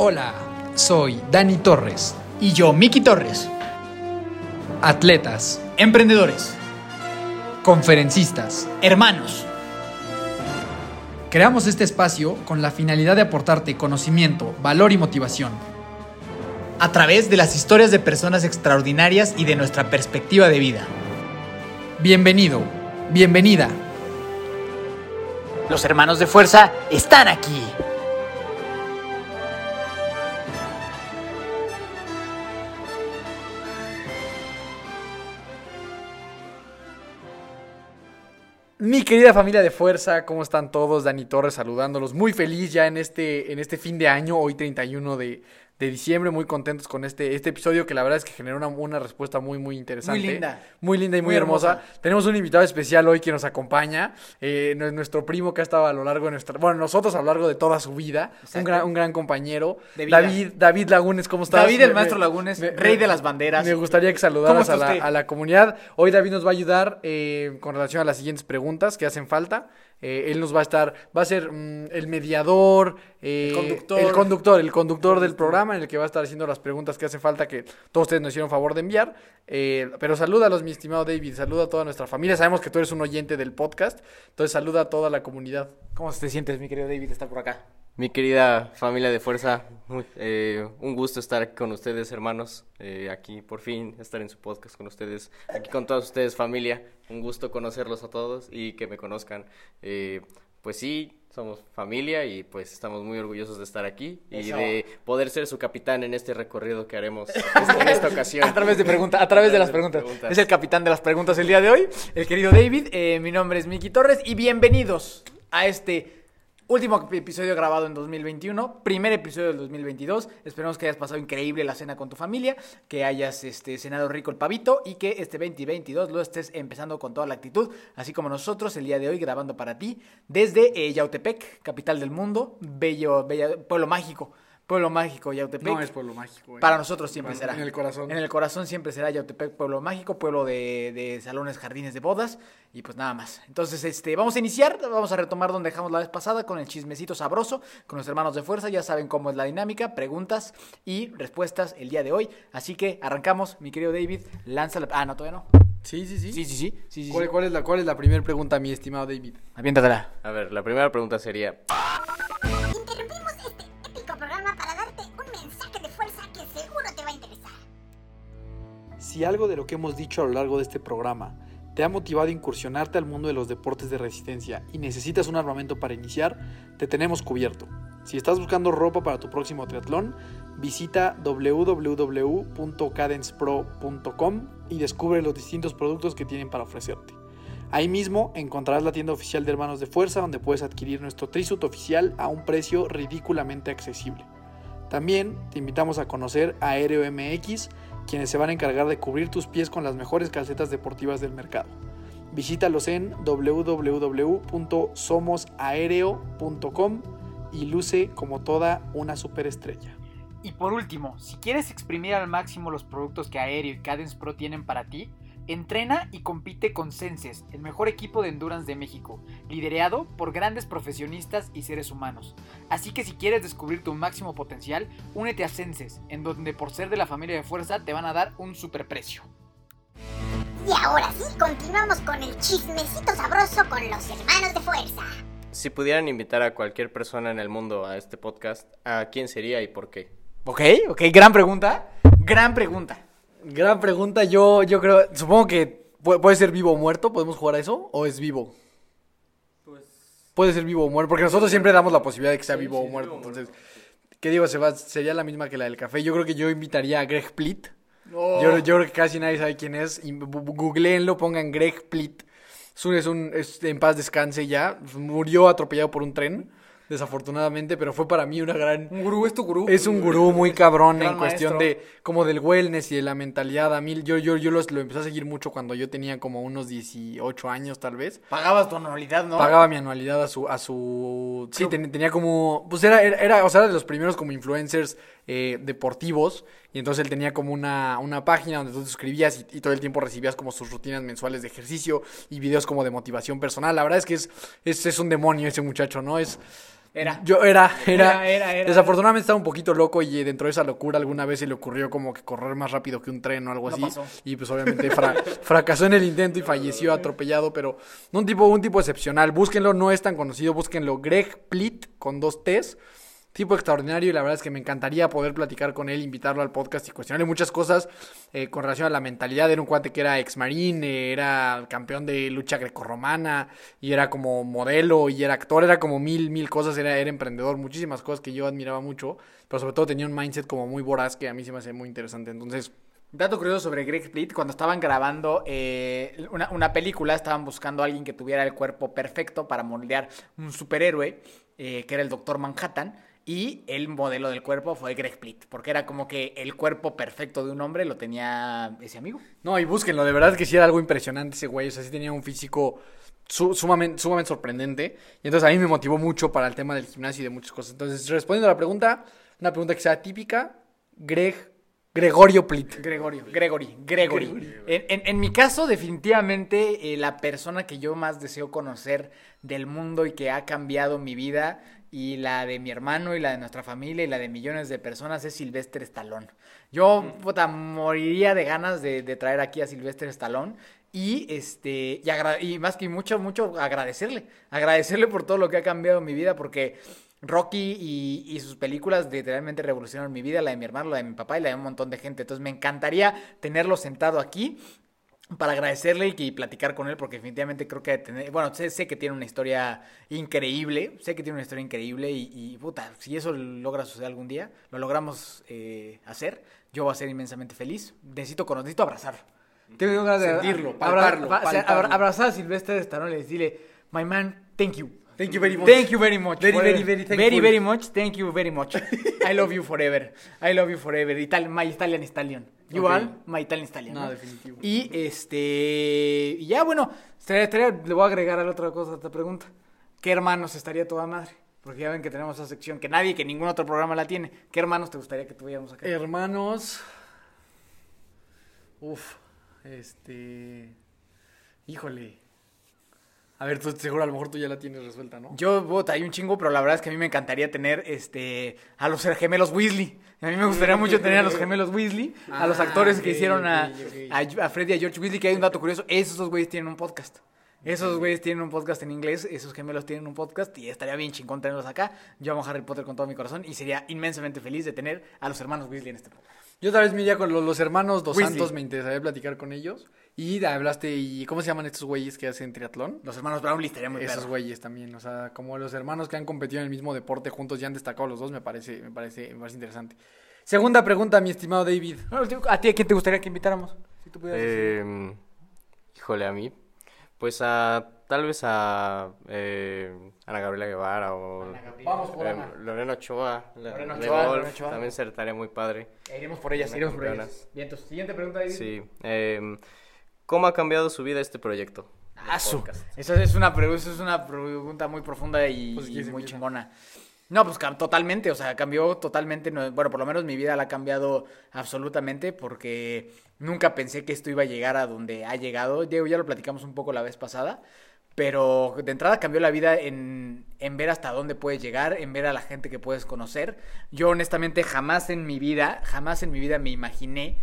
Hola, soy Dani Torres. Y yo, Miki Torres. Atletas, Emprendedores. conferencistas. Hermanos. Creamos este espacio con la finalidad de aportarte conocimiento, valor y motivación. A través de las historias de personas extraordinarias y de nuestra perspectiva de vida. Bienvenido, bienvenida. Los hermanos de fuerza están aquí. Mi querida familia de fuerza, ¿cómo están todos? Dani Torres saludándolos. Muy feliz ya en este, en este fin de año, hoy 31 de, de diciembre, muy contentos con este, este episodio que la verdad es que generó una, una respuesta muy, muy interesante. Muy linda. Muy linda y muy, Muy hermosa. hermosa. Tenemos un invitado especial hoy que nos acompaña, eh, nu- nuestro primo que ha estado a lo largo de nuestra, bueno, nosotros a lo largo de toda su vida, un gran, un gran compañero. David, David Lagunes, ¿cómo estás? David el Me- maestro Lagunes, me- rey de las banderas. Me gustaría que saludaras a la comunidad. Hoy David nos va a ayudar eh, con relación a las siguientes preguntas que hacen falta. Eh, él nos va a estar, va a ser mm, el mediador, eh, El conductor. el conductor, el conductor del programa en el que va a estar haciendo las preguntas que hace falta que todos ustedes nos hicieron favor de enviar. Eh, pero salúdalos, mi estimado David, saluda a toda nuestra familia. Sabemos que tú eres un oyente del podcast, entonces saluda a toda la comunidad. ¿Cómo te sientes, mi querido David, estar por acá? Mi querida familia de fuerza, eh, un gusto estar con ustedes, hermanos. eh, aquí por fin estar en su podcast con ustedes, aquí con todos ustedes, familia. Un gusto conocerlos a todos y que me conozcan. Eh, pues sí, somos familia y pues estamos muy orgullosos de estar aquí y de poder ser su capitán en este recorrido que haremos en esta ocasión. A través de preguntas, a través de las preguntas. Es el capitán de las preguntas el día de hoy, el querido David. Eh, mi nombre es Miki Torres y bienvenidos a este último episodio grabado en 2021, primer episodio del 2022. Esperemos que hayas pasado increíble la cena con tu familia, que hayas este, cenado rico el pavito y que este 2022 lo estés empezando con toda la actitud, así como nosotros el día de hoy grabando para ti desde eh, Yautepec, capital del mundo, bello, bello pueblo mágico. Pueblo mágico, Yautepec. No es pueblo mágico. eh. Para nosotros siempre Para- será. en el corazón. En el corazón siempre será Yautepec, pueblo mágico, pueblo de, de salones, jardines de bodas y pues nada más. Entonces, este, vamos a iniciar, vamos a retomar donde dejamos la vez pasada con el chismecito sabroso, con los hermanos de fuerza, ya saben cómo es la dinámica, preguntas y respuestas el día de hoy. Así que arrancamos, mi querido David, lanza la... Ah, no, todavía no. Sí, sí, sí. Sí, sí, sí. sí, sí, ¿Cuál, sí. cuál es la, ¿Cuál es la primera pregunta, mi estimado David? Aviéntatela. A ver, la primera pregunta sería, Si algo de lo que hemos dicho a lo largo de este programa te ha motivado a incursionarte al mundo de los deportes de resistencia y necesitas un armamento para iniciar, te tenemos cubierto. Si estás buscando ropa para tu próximo triatlón, visita www.cadencepro.com y descubre los distintos productos que tienen para ofrecerte. Ahí mismo encontrarás la tienda oficial de Hermanos de Fuerza donde puedes adquirir nuestro trisuit oficial a un precio ridículamente accesible. También te invitamos a conocer Aéreo MX, quienes se van a encargar de cubrir tus pies con las mejores calcetas deportivas del mercado. Visítalos en www.somosaereo.com y luce como toda una superestrella. Y por último, si quieres exprimir al máximo los productos que Aéreo y Cadence Pro tienen para ti, entrena y compite con Senses, el mejor equipo de endurance de México, liderado por grandes profesionistas y seres humanos. Así que si quieres descubrir tu máximo potencial, únete a Senses, en donde por ser de la familia de fuerza te van a dar un superprecio. Y ahora sí, continuamos con el chismecito sabroso con los hermanos de fuerza. si pudieran invitar a cualquier persona en el mundo a este podcast, ¿a quién sería y por qué? Ok, ok, gran pregunta. Gran pregunta. Gran pregunta, yo, yo creo, supongo que pu- puede ser vivo o muerto, ¿podemos jugar a eso? ¿O es vivo? Puede ser vivo o muerto, porque nosotros siempre damos la posibilidad de que sea vivo o muerto, entonces, ¿qué digo? Se va, sería la misma que la del café. Yo creo que yo invitaría a Greg Plitt. Yo, yo creo que casi nadie sabe quién es. Googleenlo, pongan Greg Plitt. Es un, es un- es- en paz descanse ya. Murió atropellado por un tren, desafortunadamente, pero fue para mí una gran... Un gurú es tu gurú. Es un gurú muy cabrón en cuestión maestro. de como del wellness y de la mentalidad. A mí, yo, yo, yo los- lo empecé a seguir mucho cuando yo tenía como unos 18 años tal vez. Pagabas tu anualidad, ¿no? Pagaba mi anualidad a su, a su, sí, ten- tenía como, pues era, era, era, o sea, era de los primeros como influencers eh, deportivos y entonces él tenía como una, una página donde tú te suscribías y, y todo el tiempo recibías como sus rutinas mensuales de ejercicio y videos como de motivación personal. La verdad es que es, es, es un demonio ese muchacho, ¿no? Es, Era. Yo era, era, Era, era, era. Desafortunadamente estaba un poquito loco y dentro de esa locura alguna vez se le ocurrió como que correr más rápido que un tren o algo No así. pasó. Y pues obviamente fra- fracasó en el intento y falleció atropellado, pero un tipo, un tipo excepcional. Búsquenlo, no es tan conocido, búsquenlo. Greg Plitt con dos T's. Tipo extraordinario y la verdad es que me encantaría poder platicar con él, invitarlo al podcast y cuestionarle muchas cosas eh, con relación a la mentalidad. Era un cuate que era ex marín, era campeón de lucha grecorromana y era como modelo y era actor, era como mil, mil cosas, era, emprendedor, muchísimas cosas que yo admiraba mucho, pero sobre todo tenía un mindset como muy voraz que a mí se me hace muy interesante. Entonces, Dato curioso sobre Greg Split, cuando estaban grabando eh, una, una película, estaban buscando a alguien que tuviera el cuerpo perfecto para moldear un superhéroe, eh, que era el Doctor Manhattan, y el modelo del cuerpo fue Greg Split, porque era como que el cuerpo perfecto de un hombre lo tenía ese amigo. No, y búsquenlo, de verdad que sí era algo impresionante ese güey, o sea, sí tenía un físico su- sumamente, sumamente sorprendente, y entonces a mí me motivó mucho para el tema del gimnasio y de muchas cosas. Entonces, respondiendo a la pregunta, una pregunta que sea típica, Greg, Gregorio Plit. Gregorio, Gregory, Gregory. En, en- en mi caso, definitivamente, eh, la persona que yo más deseo conocer del mundo y que ha cambiado mi vida y la de mi hermano y la de nuestra familia y la de millones de personas es Sylvester Stallone. Yo, puta, moriría de ganas de, de traer aquí a Sylvester Stallone y, este, y, y más que mucho, mucho agradecerle. Agradecerle por todo lo que ha cambiado mi vida porque... Rocky y, y sus películas literalmente revolucionaron mi vida, la de mi hermano, la de mi papá y la de un montón de gente. Entonces me encantaría tenerlo sentado aquí para agradecerle y, platicar con él porque definitivamente creo que tener, bueno, sé, sé que tiene una historia increíble, sé que tiene una historia increíble y, y, puta, si eso logra suceder algún día, lo logramos eh, hacer, yo voy a ser inmensamente feliz. Necesito necesito abrazarlo. Tengo ganas de Sentirlo, palparlo, abrazar a Silvestre Stallone y decirle, my man, thank you. Thank you very much. Thank you very much. Very, for- very, very thankful. Very, very much. Thank you very much. I love you forever. I love you forever. Ital my Italian stallion. You Ok. are my Italian stallion. No, ¿no? definitivo. Y este. y ya, bueno, estaría- estaría- le voy a agregar a la otra cosa a esta pregunta. ¿Qué hermanos estaría toda madre? Porque ya ven que tenemos esa sección que nadie, que ningún otro programa la tiene. ¿Qué hermanos te gustaría que tuviéramos acá? Hermanos. Uf, este. Híjole. A ver, tú seguro a lo mejor tú ya la tienes resuelta, ¿no? Yo, puta, hay un chingo, pero la verdad es que a mí me encantaría tener este a los gemelos Weasley. A mí me gustaría mucho tener a los gemelos Weasley, a los Ah, actores que hicieron a, a, a Freddy y a George Weasley, que hay un dato curioso, esos dos güeyes tienen un podcast. Esos güeyes tienen un podcast en inglés, esos gemelos tienen un podcast y estaría bien chingón tenerlos acá. Yo amo Harry Potter con todo mi corazón y sería inmensamente feliz de tener a los hermanos Weasley en este podcast. Yo tal vez me iría con los, los hermanos Dos. Santos, me interesaría platicar con ellos. Y hablaste, y ¿cómo se llaman estos güeyes que hacen triatlón? Los hermanos Brownlee estaría muy Esos perro. güeyes también, o sea, como los hermanos que han competido en el mismo deporte juntos y han destacado los dos, me parece, me parece, me parece interesante. Segunda pregunta, mi estimado David. ¿A ti a quién te gustaría que invitáramos? Si tú pudieras decir. Eh, híjole, a mí. Pues a. Tal vez a. eh, Ana Gabriela Guevara o. Vamos por eh, Ana. Lorena Ochoa. Lorena Ochoa, Lorena Ochoa. También se estaría muy padre. Iremos por ellas, iremos por ellas. Bien, entonces, siguiente pregunta, David. Sí. eh, ¿Cómo ha cambiado su vida este proyecto? del Ah? Esa es una, esa es una pregunta muy profunda y, Pues, y ¿quién se muy empieza? chingona. No, pues totalmente, o sea, cambió totalmente, no- bueno, por lo menos mi vida la ha cambiado absolutamente porque nunca pensé que esto iba a llegar a donde ha llegado. Diego, ya lo platicamos un poco la vez pasada, pero de entrada cambió la vida en, en ver hasta dónde puedes llegar, en ver a la gente que puedes conocer. Yo honestamente jamás en mi vida, jamás en mi vida me imaginé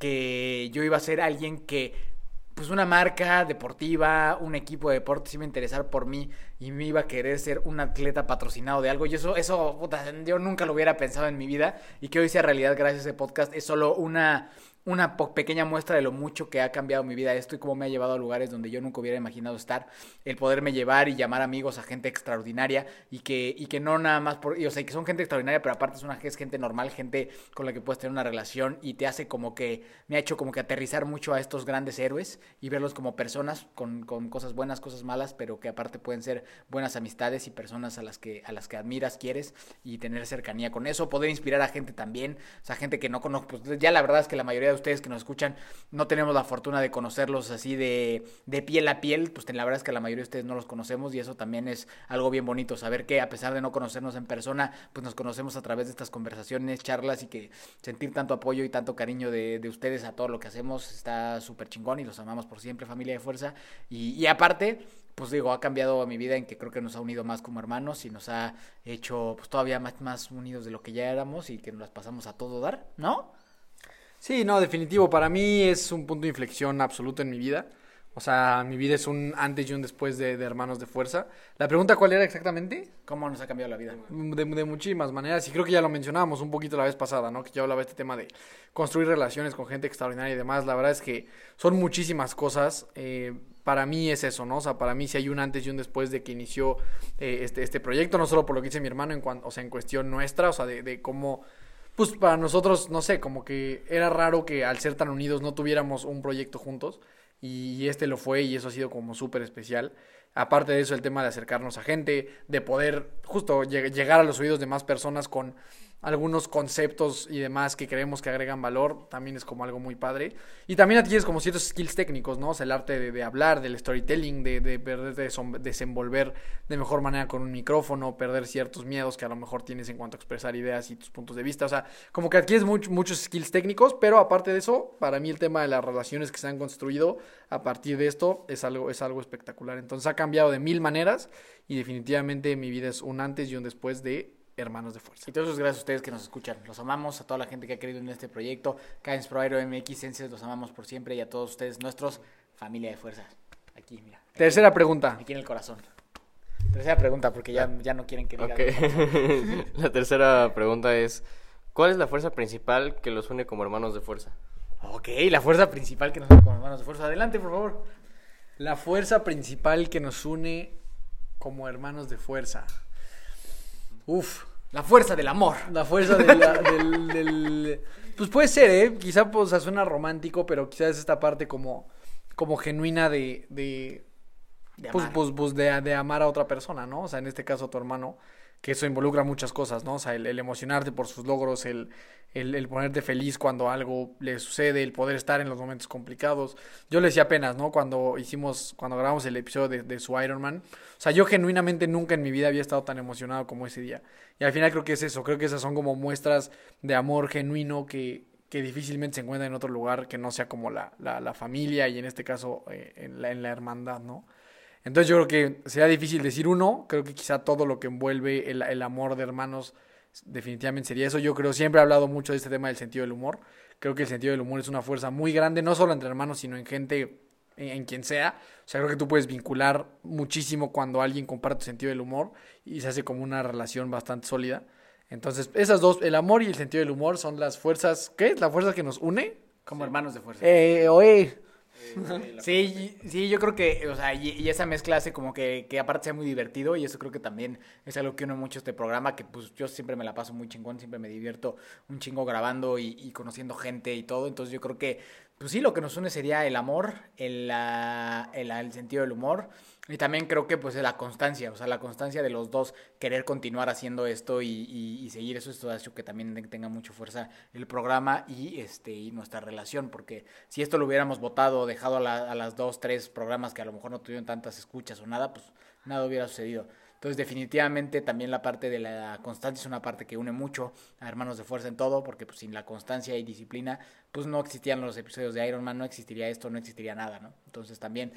que yo iba a ser alguien que pues una marca deportiva, un equipo de deporte iba a interesar por mí y me iba a querer ser un atleta patrocinado de algo. Y eso, eso, puta, yo nunca lo hubiera pensado en mi vida y que hoy sea realidad gracias a ese podcast es solo una, una pequeña muestra de lo mucho que ha cambiado mi vida esto y cómo me ha llevado a lugares donde yo nunca hubiera imaginado estar. El poderme llevar y llamar amigos a gente extraordinaria y que, y que no nada más por, y, o sea, que son gente extraordinaria, pero aparte es una es gente normal, gente con la que puedes tener una relación y te hace como que, me ha hecho como que aterrizar mucho a estos grandes héroes y verlos como personas con, con cosas buenas, cosas malas, pero que aparte pueden ser buenas amistades y personas a las que, a las que admiras, quieres y tener cercanía con eso, poder inspirar a gente también, o sea, gente que no conozco, pues ya la verdad es que la mayoría de ustedes que nos escuchan no tenemos la fortuna de conocerlos así de, de piel a piel, pues la verdad es que la mayoría de ustedes no los conocemos y eso también es algo bien bonito, saber que a pesar de no conocernos en persona, pues nos conocemos a través de estas conversaciones, charlas y que sentir tanto apoyo y tanto cariño de, de ustedes a todo lo que hacemos está súper chingón y los amamos por siempre, familia de fuerza. Y, y aparte, pues digo, ha cambiado mi vida en que creo que nos ha unido más como hermanos y nos ha hecho pues todavía más, más unidos de lo que ya éramos y que nos las pasamos a todo dar, ¿no? Sí, no, definitivo. Para mí es un punto de inflexión absoluto en mi vida. O sea, mi vida es un antes y un después de, de Hermanos de Fuerza. La pregunta, ¿cuál era exactamente? ¿Cómo nos ha cambiado la vida? De, de muchísimas maneras. Y creo que ya lo mencionábamos un poquito la vez pasada, ¿no? Que yo hablaba de este tema de construir relaciones con gente extraordinaria y demás. La verdad es que son muchísimas cosas. Eh, para mí es eso, ¿no? O sea, para mí si hay un antes y un después de que inició eh, este, este proyecto, no solo por lo que dice mi hermano, en o sea, en cuestión nuestra, o sea, de, de cómo pues para nosotros, no sé, como que era raro que al ser tan unidos no tuviéramos un proyecto juntos y este lo fue y eso ha sido como súper especial. Aparte de eso, el tema de acercarnos a gente, de poder justo llegar a los oídos de más personas con algunos conceptos y demás que creemos que agregan valor, también es como algo muy padre. Y también adquieres como ciertos skills técnicos, ¿no? O sea, el arte de, hablar, del storytelling, de, de, de, desenvolver de mejor manera con un micrófono, perder ciertos miedos que a lo mejor tienes en cuanto a expresar ideas y tus puntos de vista. O sea, como que adquieres much, muchos skills técnicos, pero aparte de eso, para mí el tema de las relaciones que se han construido a partir de esto es algo, es algo espectacular. Entonces ha cambiado de mil maneras y definitivamente mi vida es un antes y un después de hermanos de fuerza. Y todos los gracias a ustedes que nos escuchan. Los amamos, a toda la gente que ha querido en este proyecto. Caens Pro Aero MX Senses, los amamos por siempre. Y a todos ustedes, nuestros familia de fuerza. Aquí, mira. Aquí, Tercera pregunta. Aquí en el corazón. Tercera pregunta, porque ya, ya no quieren que diga. Okay. la tercera pregunta es: ¿Cuál es la fuerza principal que los une como hermanos de fuerza? Ok, la fuerza principal que nos une como hermanos de fuerza. Adelante, por favor. La fuerza principal que nos une como hermanos de fuerza. Uf. La fuerza del amor. La fuerza de la, del, del, Pues puede ser, ¿eh? Quizá pues, suena romántico, pero quizás es esta parte como, como genuina de... de, de pues, amar. pues, pues de, de, amar a otra persona, ¿no? O sea, en este caso a tu hermano, que eso involucra muchas cosas, ¿no? O sea, el, emocionarte por sus logros, el, el, el, ponerte feliz cuando algo le sucede, el poder estar en los momentos complicados. Yo le decía apenas, ¿no? Cuando hicimos, cuando grabamos el episodio de, de su Iron Man, o sea, yo genuinamente nunca en mi vida había estado tan emocionado como ese día. Y al final creo que es eso, creo que esas son como muestras de amor genuino que, que difícilmente se encuentra en otro lugar que no sea como la, la, la familia y en este caso eh, en, la, en la hermandad, ¿no? Entonces yo creo que sería difícil decir uno, creo que quizá todo lo que envuelve el, el amor de hermanos definitivamente sería eso. Yo creo, siempre he hablado mucho de este tema del sentido del humor. Creo que el sentido del humor es una fuerza muy grande, no solo entre hermanos, sino en gente, en, en, quien sea. O sea, creo que tú puedes vincular muchísimo cuando alguien comparte tu sentido del humor y se hace como una relación bastante sólida. Entonces, esas dos, el amor y el sentido del humor son las fuerzas, ¿qué? La fuerza que nos une. Como sí. hermanos de fuerza. Eh, oye. Sí, sí, yo creo que, o sea, y, y, esa mezcla hace como que, que aparte sea muy divertido y eso creo que también es algo que une mucho este programa, que pues yo siempre me la paso muy chingón, siempre me divierto un chingo grabando y, y conociendo gente y todo, entonces yo creo que, pues sí, lo que nos une sería el amor, el, la, el, el sentido del humor y también creo que pues la constancia, o sea, la constancia de los dos querer continuar haciendo esto y, y, seguir eso, esto ha hecho que también tenga mucha fuerza el programa y este y nuestra relación, porque si esto lo hubiéramos votado, dejado a, la, a las dos, tres programas que a lo mejor no tuvieron tantas escuchas o nada, pues nada hubiera sucedido. Entonces, definitivamente también la parte de la constancia es una parte que une mucho a Hermanos de Fuerza en todo, porque pues, sin la constancia y disciplina, pues no existían los episodios de Iron Man, no existiría esto, no existiría nada, ¿no? Entonces, también,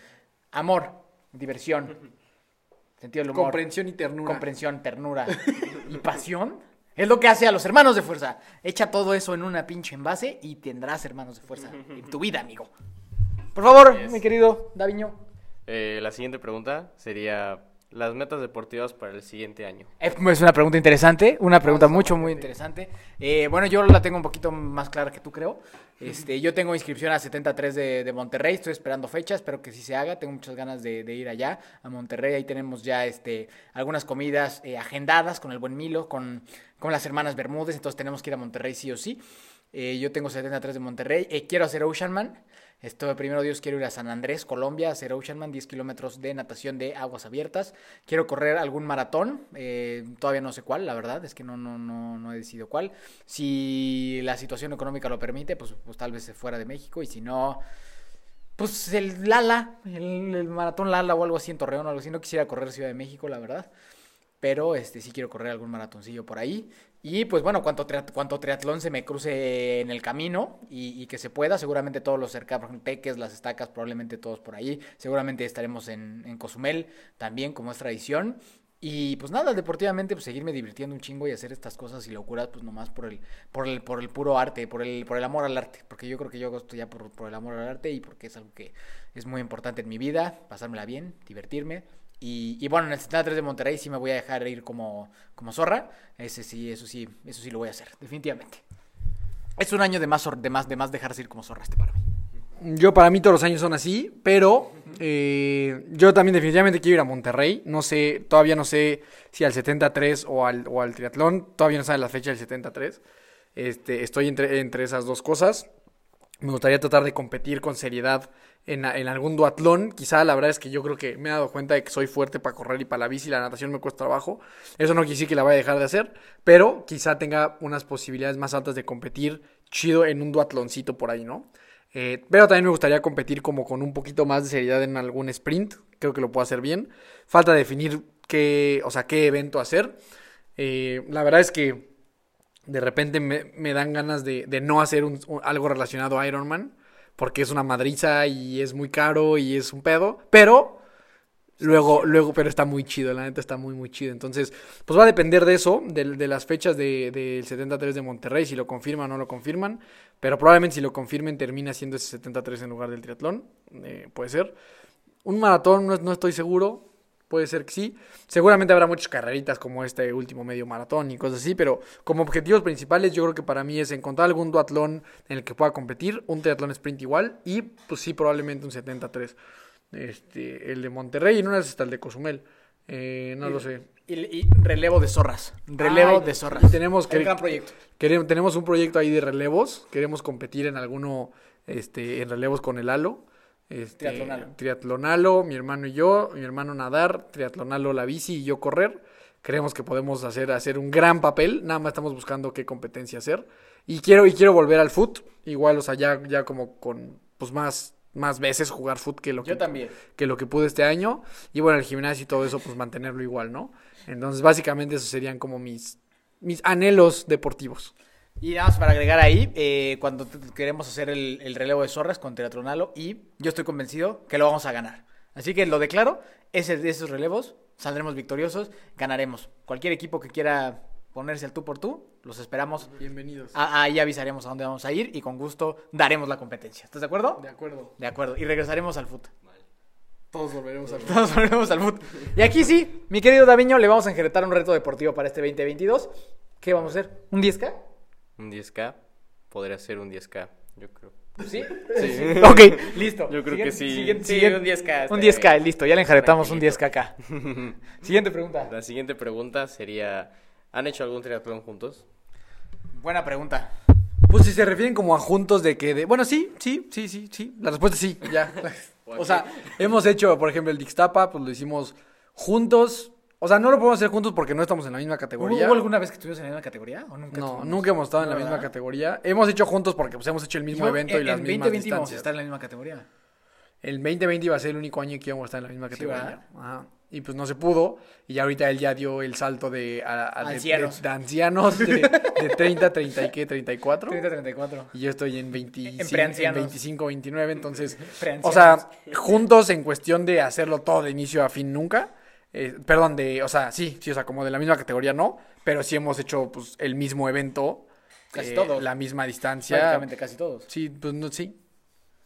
amor, diversión, sentido del humor, comprensión y ternura, comprensión, ternura y pasión. Es lo que hace a los hermanos de fuerza. Echa todo eso en una pinche envase y tendrás hermanos de fuerza en tu vida, amigo. Por favor, yes. mi querido Daviño. Eh, la siguiente pregunta sería las metas deportivas para el siguiente año. Es una pregunta interesante, una pregunta mucho, muy interesante. Eh, bueno, yo la tengo un poquito más clara que tú, creo. Este, yo tengo inscripción a 73 de, de, Monterrey, estoy esperando fecha, espero que sí se haga, tengo muchas ganas de, de ir allá, a Monterrey, ahí tenemos ya este, algunas comidas eh, agendadas con el buen Milo, con, con las hermanas Bermúdez, entonces tenemos que ir a Monterrey sí o sí. Eh, yo tengo 73 de Monterrey, eh, quiero hacer Ocean Man, esto primero Dios quiero ir a San Andrés, Colombia, a hacer Oceanman, 10 kilómetros de natación de aguas abiertas. Quiero correr algún maratón, eh, todavía no sé cuál, la verdad, es que no, no, no, no he decidido cuál. Si la situación económica lo permite, pues, pues tal vez fuera de México, y si no, pues el Lala, el, el, maratón Lala o algo así en Torreón o algo así. No quisiera correr Ciudad de México, la verdad. Pero este sí quiero correr algún maratoncillo por ahí. Y pues bueno, cuanto, triat- cuanto triatlón se me cruce en el camino y, que se pueda, seguramente todos los cerca, por ejemplo, Teques, las estacas, probablemente todos por ahí. Seguramente estaremos en, en Cozumel también, como es tradición. Y pues nada, deportivamente, pues seguirme divirtiendo un chingo y hacer estas cosas y locuras, pues nomás por el, por el, por el puro arte, por el, por el amor al arte. Porque yo creo que yo hago esto ya por, por el amor al arte y porque es algo que es muy importante en mi vida, pasármela bien, divertirme. Y, y bueno, en el 73 de Monterrey sí me voy a dejar ir como, como zorra. Ese sí, eso sí, eso sí lo voy a hacer, definitivamente. Es un año de más, de más, de más dejarse ir como zorra este para mí. Yo para mí todos los años son así, pero eh, yo también definitivamente quiero ir a Monterrey. No sé, todavía no sé si al 73 o al, o al triatlón. Todavía no sabe la fecha del 73. Este, estoy entre, entre esas dos cosas. Me gustaría tratar de competir con seriedad en, algún duatlón. Quizá la verdad es que yo creo que me he dado cuenta de que soy fuerte para correr y para la bici. La natación me cuesta trabajo. Eso no quiere decir que la vaya a dejar de hacer, pero quizá tenga unas posibilidades más altas de competir chido en un duatloncito por ahí, ¿no? Eh, pero también me gustaría competir como con un poquito más de seriedad en algún sprint. Creo que lo puedo hacer bien. Falta definir qué, o sea, qué evento hacer. Eh, la verdad es que de repente me, me dan ganas de, de no hacer algo relacionado a Ironman. Porque es una madriza y es muy caro y es un pedo. Pero luego, luego, pero está muy chido, la neta está muy, muy chido. Entonces, pues va a depender de eso, de, de las fechas de- del 73 de Monterrey, si lo confirman o no lo confirman. Pero probablemente si lo confirmen termina siendo ese 73 en lugar del triatlón. eh, puede ser. Un maratón, no, no estoy seguro. Puede ser que sí. Seguramente habrá muchas carreritas como este último medio maratón y cosas así, pero como objetivos principales yo creo que para mí es encontrar algún duatlón en el que pueda competir, un triatlón sprint igual y pues sí probablemente un 73. Este, el de Monterrey y no es hasta el de Cozumel. Eh, no lo sé. Y, y relevo de zorras. Relevo Ay, de y zorras. tenemos que- gran proyecto. Queremos, tenemos un proyecto ahí de relevos. Queremos competir en alguno, este, en relevos con el halo. Este, Triatlonalo. Triatlonalo, mi hermano y yo, mi hermano nadar, triatlonalo la bici y yo correr. Creemos que podemos hacer, hacer un gran papel. Nada más estamos buscando qué competencia hacer. Y quiero, y quiero volver al foot. Igual, o sea, ya, ya como con pues más, más veces jugar foot que lo que, también. que lo que pude este año. Y bueno, el gimnasio y todo eso, pues mantenerlo igual, ¿no? Entonces, básicamente, esos serían como mis, mis anhelos deportivos. Y nada más para agregar ahí, eh, cuando queremos hacer el, el relevo de zorras con Teatronalo y yo estoy convencido que lo vamos a ganar. Así que lo declaro, ese, de esos relevos saldremos victoriosos, ganaremos. Cualquier equipo que quiera ponerse al tú por tú, los esperamos. Bienvenidos. A- Ahí avisaremos a dónde vamos a ir y con gusto daremos la competencia. ¿Estás de acuerdo? De acuerdo. De acuerdo. Y regresaremos al fútbol. Todos volveremos a Todos volvemos al fútbol. Y aquí sí, mi querido Daviño, le vamos a enjeretar un reto deportivo para este 2022. ¿Qué vamos a hacer? ¿Un 10K? Un 10K. Podría ser un 10K, yo creo. ¿Sí? Sí. Ok, listo. Yo creo que sí. Siguiente, Sí, siguiente- un 10K Un estaría 10K, bien. listo. Ya le enjaretamos un Tranquilito. 10K acá. Siguiente pregunta. La siguiente pregunta sería, ¿han hecho algún triatlón juntos? Buena pregunta. Pues si se refieren como a juntos de que de... Bueno, sí, sí, sí, sí, sí. La respuesta es sí, ya. o sea, hemos hecho, por ejemplo, el Dixtapa, pues lo hicimos juntos. O sea, no lo podemos hacer juntos porque no estamos en la misma ¿Hubo, categoría. hubo alguna vez que estuvimos en la misma categoría? ¿O nunca No, nunca hemos estado en la misma categoría. Hemos hecho juntos porque pues hemos hecho el mismo Yo, evento en, y las en mismas 2020 íbamos a distancias. estar en la misma categoría. El 2020 iba a ser el único año que íbamos a estar en la misma categoría. Ajá. Y pues no se pudo. Y ahorita él ya dio el salto de, a- a- de- Ancianos. de, de ancianos de, de 30, 30 y qué, 34. 30-34. Y yo estoy en, 25, En en preancianos. 25, 29, entonces... O sea, juntos en cuestión de hacerlo todo de inicio a fin nunca. Eh, perdón, de, o sea, sí, sí, o sea, como de la misma categoría no, pero sí hemos hecho pues el mismo evento. Casi eh, todos. La misma distancia. Prácticamente casi todos. Sí, pues no, sí.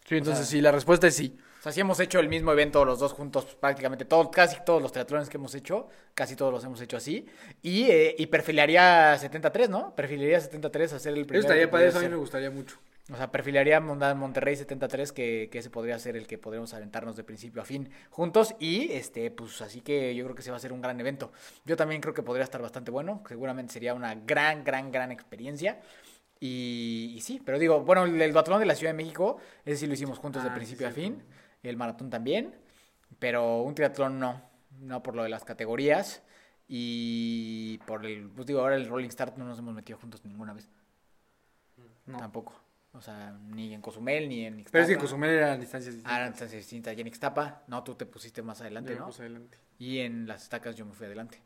Sí, entonces sea- sí, la respuesta es sí. O sea, sí hemos hecho el mismo evento los dos juntos, prácticamente todos, casi todos los triatlones que hemos hecho, casi todos los hemos hecho así. Y, eh, y perfilaría 73, ¿no? Perfilaría 73 hacer el primer. que podría ser. gustaría mucho. O sea, perfilaría Mon- Monterrey 73, que, que ese podría ser el que podríamos aventarnos de principio a fin juntos. Y este, pues así que yo creo que se va a ser un gran evento. Yo también creo que podría estar bastante bueno. Seguramente sería una gran, gran, gran experiencia. Y, y sí, pero digo, bueno, el, el duatlón de la Ciudad de México, ese sí lo hicimos juntos Ah, de sí, principio a fin. El maratón también. Pero un triatlón no. No por lo de las categorías. Y por el, pues digo, ahora el Rolling Start no nos hemos metido juntos ninguna vez. No. Tampoco. O sea, ni en Cozumel, ni en Ixtapa. Pero es que Cozumel eran distancias Ah, distintas. eran distancias distintas. Y en Ixtapa, no, tú te pusiste más adelante, Yo me ¿no? puse adelante. Y en las estacas yo me fui adelante.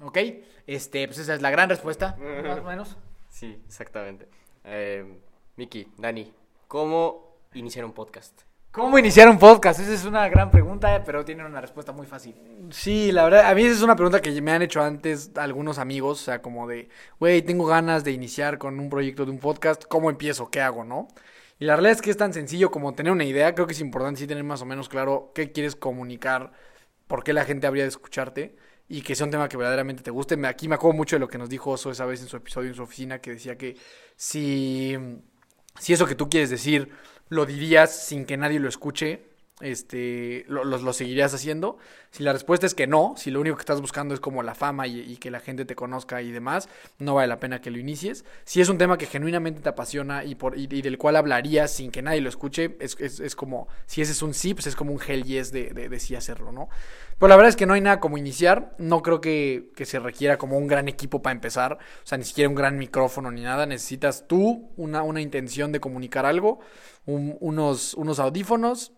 ¿Ok? Este, pues esa es la gran respuesta, más o menos. Sí, exactamente. Eh, Miki, Dani, ¿cómo iniciar un podcast? ¿Cómo iniciar un podcast? Esa es una gran pregunta, pero tiene una respuesta muy fácil. Sí, la verdad, a mí esa es una pregunta que me han hecho antes algunos amigos, o sea, como de, güey, tengo ganas de iniciar con un proyecto de un podcast, ¿cómo empiezo? ¿Qué hago? ¿No? Y la realidad es que es tan sencillo como tener una idea, creo que es importante sí tener más o menos claro qué quieres comunicar, por qué la gente habría de escucharte y que sea un tema que verdaderamente te guste. Aquí me acuerdo mucho de lo que nos dijo Oso esa vez en su episodio en su oficina, que decía que si, si eso que tú quieres decir lo dirías sin que nadie lo escuche, este, lo, lo- seguirías haciendo. Si la respuesta es que no, si lo único que estás buscando es como la fama y, que la gente te conozca y demás, no vale la pena que lo inicies. Si es un tema que genuinamente te apasiona y, por, y, del cual hablarías sin que nadie lo escuche, es, es, es como, si ese es un sí, pues es como un hell yes de, de, sí hacerlo, ¿no? Pero la verdad es que no hay nada como iniciar, no creo que, que se requiera como un gran equipo para empezar, o sea, ni siquiera un gran micrófono ni nada, necesitas tú una, una intención de comunicar algo, un- unos, unos audífonos,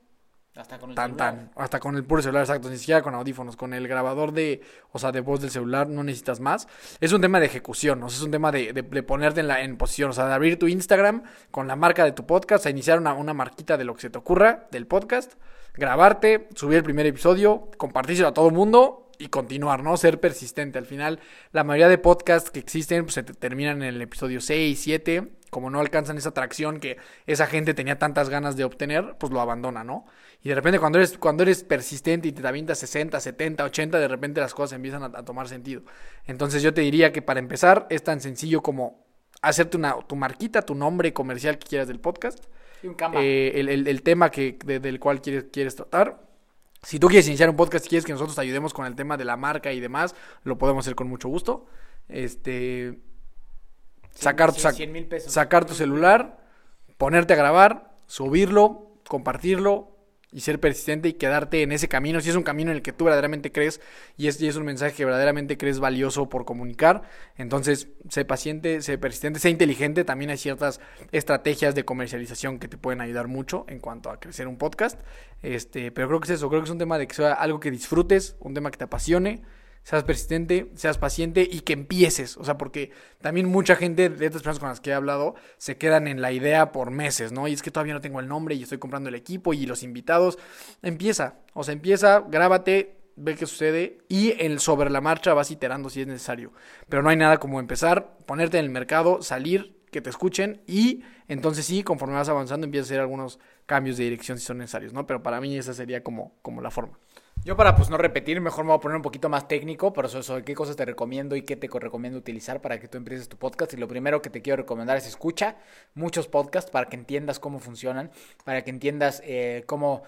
Hasta con el tan celular. tan, hasta con el puro celular, exacto, ni siquiera con audífonos, con el grabador de, o sea, de voz del celular no necesitas más. Es un tema de ejecución, o sea, es un tema de, de- de ponerte en la en posición, o sea, de abrir tu Instagram con la marca de tu podcast, a iniciar una, una marquita de lo que se te ocurra del podcast, grabarte, subir el primer episodio, compartírselo a todo el mundo y continuar, ¿no? Ser persistente. Al final, la mayoría de podcasts que existen pues, se te- terminan en el episodio 6, 7. Como no alcanzan esa atracción que esa gente tenía tantas ganas de obtener, pues lo abandona, ¿no? Y de repente cuando eres, cuando eres persistente y te avientas 60, 70, 80, de repente las cosas empiezan a, a tomar sentido. Entonces yo te diría que para empezar es tan sencillo como hacerte una, tu marquita, tu nombre comercial que quieras del podcast, Y un eh, el, el- el tema que, de- del cual quieres, quieres tratar. Si tú quieres iniciar un podcast y quieres que nosotros te ayudemos con el tema de la marca y demás, lo podemos hacer con mucho gusto. Este, sacar, pesos. sacar tu celular, ponerte a grabar, subirlo, compartirlo y ser persistente y quedarte en ese camino. Si es un camino en el que tú verdaderamente crees y es, y es un mensaje que verdaderamente crees valioso por comunicar, entonces sé paciente, sé persistente, sé inteligente. También hay ciertas estrategias de comercialización que te pueden ayudar mucho en cuanto a crecer un podcast. Este, pero creo que es eso, creo que es un tema de que sea algo que disfrutes, un tema que te apasione seas persistente, seas paciente y que empieces. O sea, porque también mucha gente de estas personas con las que he hablado se quedan en la idea por meses, ¿no? Y es que todavía no tengo el nombre y estoy comprando el equipo y los invitados. Empieza, o sea, empieza, grábate, ve qué sucede y el sobre la marcha vas iterando si es necesario. Pero no hay nada como empezar, ponerte en el mercado, salir, que te escuchen y entonces sí, conforme vas avanzando empiezas a hacer algunos cambios de dirección si son necesarios, ¿no? Pero para mí esa sería como, como la forma. Yo para pues no repetir, mejor me voy a poner un poquito más técnico, pero eso, eso, qué cosas te recomiendo y qué te co- recomiendo utilizar para que tú empieces tu podcast. Y lo primero que te quiero recomendar es escucha muchos podcasts para que entiendas cómo funcionan, para que entiendas eh, cómo,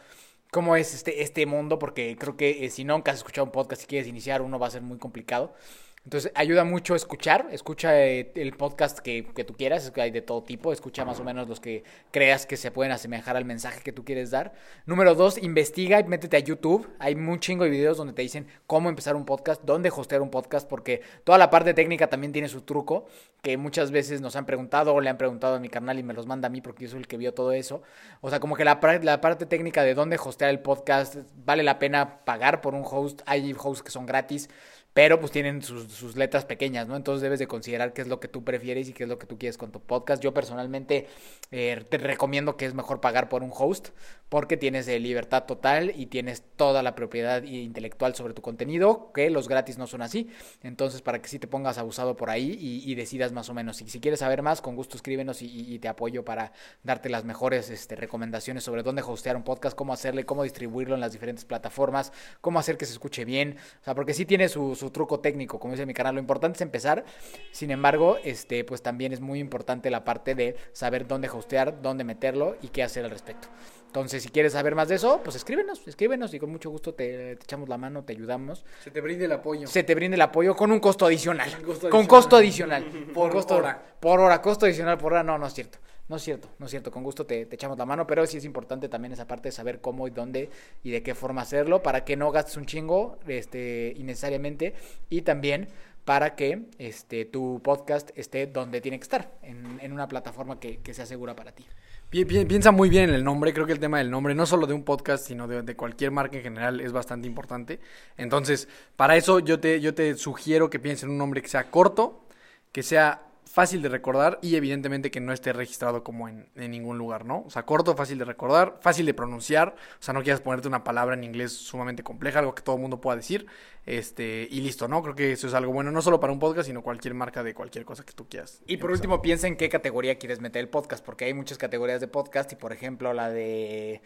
cómo es este, este mundo, porque creo que eh, si nunca has escuchado un podcast y quieres iniciar uno va a ser muy complicado. Entonces ayuda mucho escuchar, escucha eh, el podcast que, que tú quieras, hay de todo tipo, escucha más o menos los que creas que se pueden asemejar al mensaje que tú quieres dar. Número dos, investiga y métete a YouTube, hay un chingo de videos donde te dicen cómo empezar un podcast, dónde hostear un podcast, porque toda la parte técnica también tiene su truco, que muchas veces nos han preguntado o le han preguntado a mi carnal y me los manda a mí porque yo soy el que vio todo eso. O sea, como que la, la parte técnica de dónde hostear el podcast, vale la pena pagar por un host, hay hosts que son gratis pero pues tienen sus, sus letras pequeñas, ¿no? Entonces debes de considerar qué es lo que tú prefieres y qué es lo que tú quieres con tu podcast. Yo personalmente eh, te recomiendo que es mejor pagar por un host porque tienes eh, libertad total y tienes toda la propiedad intelectual sobre tu contenido, que los gratis no son así. Entonces para que sí te pongas abusado por ahí y, decidas más o menos. Y si quieres saber más, con gusto escríbenos y, y- te apoyo para darte las mejores este, recomendaciones sobre dónde hostear un podcast, cómo hacerle, cómo distribuirlo en las diferentes plataformas, cómo hacer que se escuche bien. O sea, porque sí tiene su, su truco técnico, como dice mi canal. Lo importante es empezar. Sin embargo, este, pues también es muy importante la parte de saber dónde hostear, dónde meterlo y qué hacer al respecto. Entonces, si quieres saber más de eso, pues escríbenos, escríbenos y con mucho gusto te, te echamos la mano, te ayudamos. Se te brinde el apoyo. Se te brinde el apoyo con un costo adicional. Costo con adicional. costo adicional. Por costo, hora. Por hora, costo adicional por hora. No, no es cierto. No es cierto, no es cierto. Con gusto te, echamos la mano, pero sí es importante también esa parte de saber cómo y dónde y de qué forma hacerlo para que no gastes un chingo este, innecesariamente y también para que este, tu podcast esté donde tiene que estar, en, en una plataforma que, que sea segura para ti. Pi- pi- Piensa muy bien en el nombre, creo que el tema del nombre, no solo de un podcast, sino de, de cualquier marca en general, es bastante importante. Entonces, para eso yo te, yo te sugiero que pienses en un nombre que sea corto, que sea fácil de recordar y evidentemente que no esté registrado como en, en ningún lugar, ¿no? O sea, corto, fácil de recordar, fácil de pronunciar, o sea, no quieras ponerte una palabra en inglés sumamente compleja, algo que todo el mundo pueda decir, este, y listo, ¿no? Creo que eso es algo bueno, no solo para un podcast, sino cualquier marca de cualquier cosa que tú quieras. Y por empezar. último, piensa en qué categoría quieres meter el podcast, porque hay muchas categorías de podcast y, por ejemplo, la de,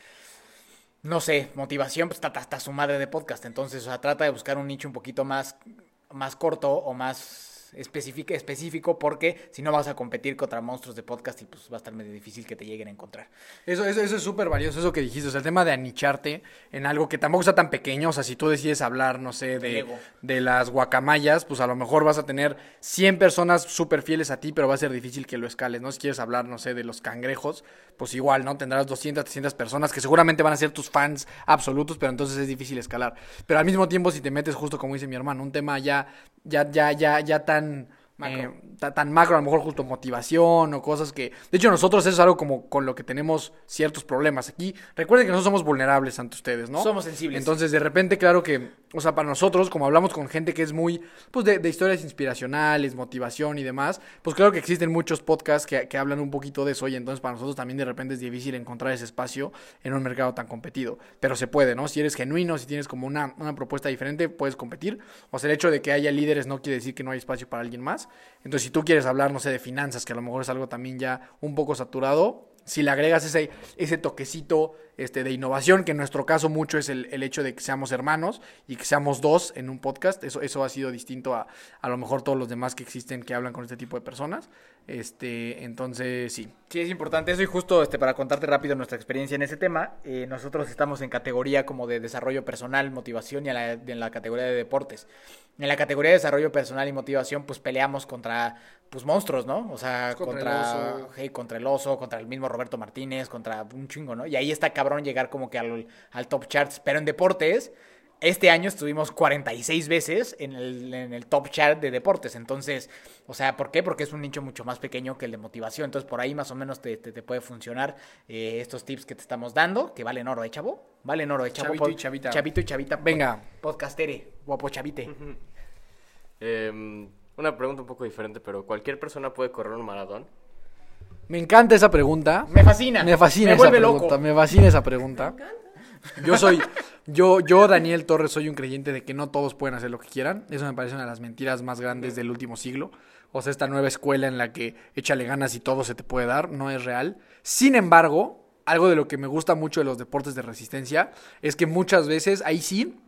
no sé, motivación, pues está su madre de podcast. Entonces, o sea, trata de buscar un nicho un poquito más, más corto o más específico, específico, porque si no vas a competir contra monstruos de podcast y pues va a estar medio difícil que te lleguen a encontrar. Eso, eso, eso es súper valioso, eso que dijiste. O sea, el tema de anicharte en algo que tampoco sea tan pequeño. O sea, si tú decides hablar, no sé, de, de las guacamayas, pues a lo mejor vas a tener 100 personas súper fieles a ti, pero va a ser difícil que lo escales, ¿no? Si quieres hablar, no sé, de los cangrejos, pues igual, ¿no? Tendrás 200, 300 personas que seguramente van a ser tus fans absolutos, pero entonces es difícil escalar. Pero al mismo tiempo, si te metes justo como dice mi hermano, un tema ya, ya, ya, ya, ya tan... eh, ta- tan macro, a lo mejor justo motivación o cosas que... De hecho, nosotros eso es algo como con lo que tenemos ciertos problemas. Aquí, recuerden que nosotros somos vulnerables ante ustedes, ¿no? Somos sensibles. Entonces, de repente, claro que, o sea, para nosotros, como hablamos con gente que es muy, pues, de, de historias inspiracionales, motivación y demás, pues claro que existen muchos podcasts que, que hablan un poquito de eso y entonces para nosotros también de repente es difícil encontrar ese espacio en un mercado tan competido. Pero se puede, ¿no? Si eres genuino, si tienes como una, una propuesta diferente, puedes competir. O sea, el hecho de que haya líderes no quiere decir que no hay espacio para alguien más. Entonces, si tú quieres hablar, no sé, de finanzas, que a lo mejor es algo también ya un poco saturado, si le agregas ese, ese toquecito este, de innovación, que en nuestro caso mucho es el, el hecho de que seamos hermanos y que seamos dos en un podcast, eso, eso ha sido distinto a a lo mejor todos los demás que existen que hablan con este tipo de personas. Este, entonces, sí. Sí, es importante eso y justo este, para contarte rápido nuestra experiencia en ese tema, eh, nosotros estamos en categoría como de desarrollo personal, motivación y la- en la categoría de deportes. En la categoría de desarrollo personal y motivación, pues peleamos contra pues monstruos, ¿no? O sea, Contra contra, el oso. hey, contra el oso, contra el mismo Roberto Martínez, contra un chingo, ¿no? Y ahí está cabrón llegar como que al, al top charts. Pero en deportes, este año estuvimos 46 veces en el, en el top chart de deportes. Entonces, o sea, ¿por qué? Porque es un nicho mucho más pequeño que el de motivación. Entonces, por ahí más o menos te, te- te puede funcionar eh, estos tips que te estamos dando, que valen oro, ¿eh, chavo? Valen oro, ¿eh, chavo? Chavito y chavita. Chavito y chavita. Venga. Podcastere, guapo chavite. Em, una pregunta un poco diferente, pero ¿cualquier persona puede correr un maratón? Me encanta esa pregunta. Me fascina. Me fascina Me esa vuelve pregunta. loco. Me fascina esa pregunta. Yo soy, yo, yo, Daniel Torres, soy un creyente de que no todos pueden hacer lo que quieran. Eso me parece una de las mentiras más grandes del último siglo. O sea, esta nueva escuela en la que échale ganas y todo se te puede dar, no es real. Sin embargo, algo de lo que me gusta mucho de los deportes de resistencia es que muchas veces ahí sí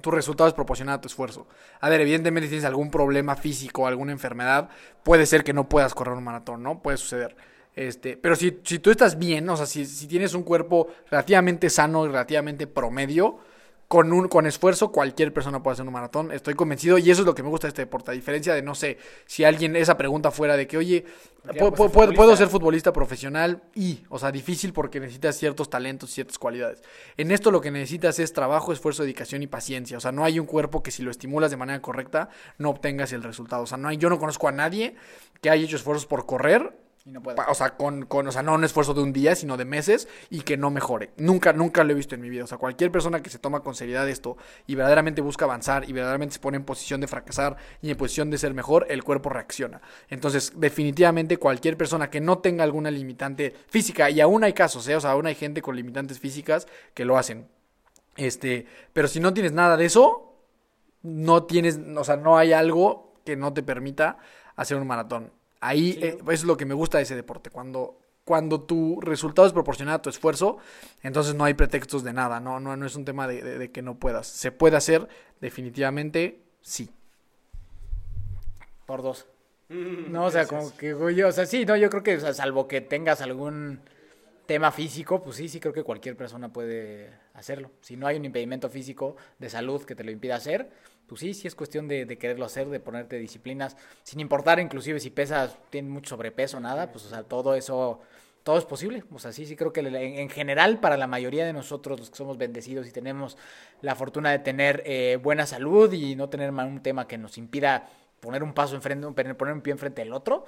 tu resultado es proporcional a tu esfuerzo. A ver, evidentemente si tienes algún problema físico, alguna enfermedad, puede ser que no puedas correr un maratón, ¿no? Puede suceder. Este, pero si, si tú estás bien, o sea, si, si tienes un cuerpo relativamente sano y relativamente promedio, con un con esfuerzo cualquier persona puede hacer un maratón, estoy convencido y eso es lo que me gusta de este deporte, a diferencia de no sé, si alguien esa pregunta fuera de que, oye, ¿puedo, pues, ser puedo- puedo futbolista. ser futbolista profesional y, o sea, difícil porque necesitas ciertos talentos, ciertas cualidades. En esto lo que necesitas es trabajo, esfuerzo, dedicación y paciencia. O sea, no hay un cuerpo que si lo estimulas de manera correcta no obtengas el resultado. O sea, no hay, yo no conozco a nadie que haya hecho esfuerzos por correr Y no puedo. Pa- O sea, con, con, o sea, no un esfuerzo de un día, sino de meses y que no mejore. Nunca, nunca lo he visto en mi vida. O sea, cualquier persona que se toma con seriedad esto y verdaderamente busca avanzar y verdaderamente se pone en posición de fracasar y en posición de ser mejor, el cuerpo reacciona. Entonces, definitivamente cualquier persona que no tenga alguna limitante física, y aún hay casos, ¿eh? o sea, aún hay gente con limitantes físicas que lo hacen. Este, pero si no tienes nada de eso, no tienes, o sea, no hay algo que no te permita hacer un maratón. Ahí eh, eso es lo que me gusta de ese deporte. Cuando, cuando tu resultado es proporcional a tu esfuerzo, entonces no hay pretextos de nada. No, no, no es un tema de, de- de que no puedas. Se puede hacer, definitivamente, sí. Por dos. No, o sea, como que, güey, o sea, sí, no, yo creo que, o sea, salvo que tengas algún tema físico, pues sí, sí creo que cualquier persona puede hacerlo. Si no hay un impedimento físico de salud que te lo impida hacer, pues sí, sí es cuestión de, de quererlo hacer, de ponerte disciplinas, sin importar inclusive si pesas, tienes mucho sobrepeso, nada, pues, o sea, todo eso, todo es posible. O sea, sí, sí creo que en, en general para la mayoría de nosotros, los que somos bendecidos y tenemos la fortuna de tener eh, buena salud y no tener un tema que nos impida poner un paso enfrente, poner poner un pie enfrente del otro,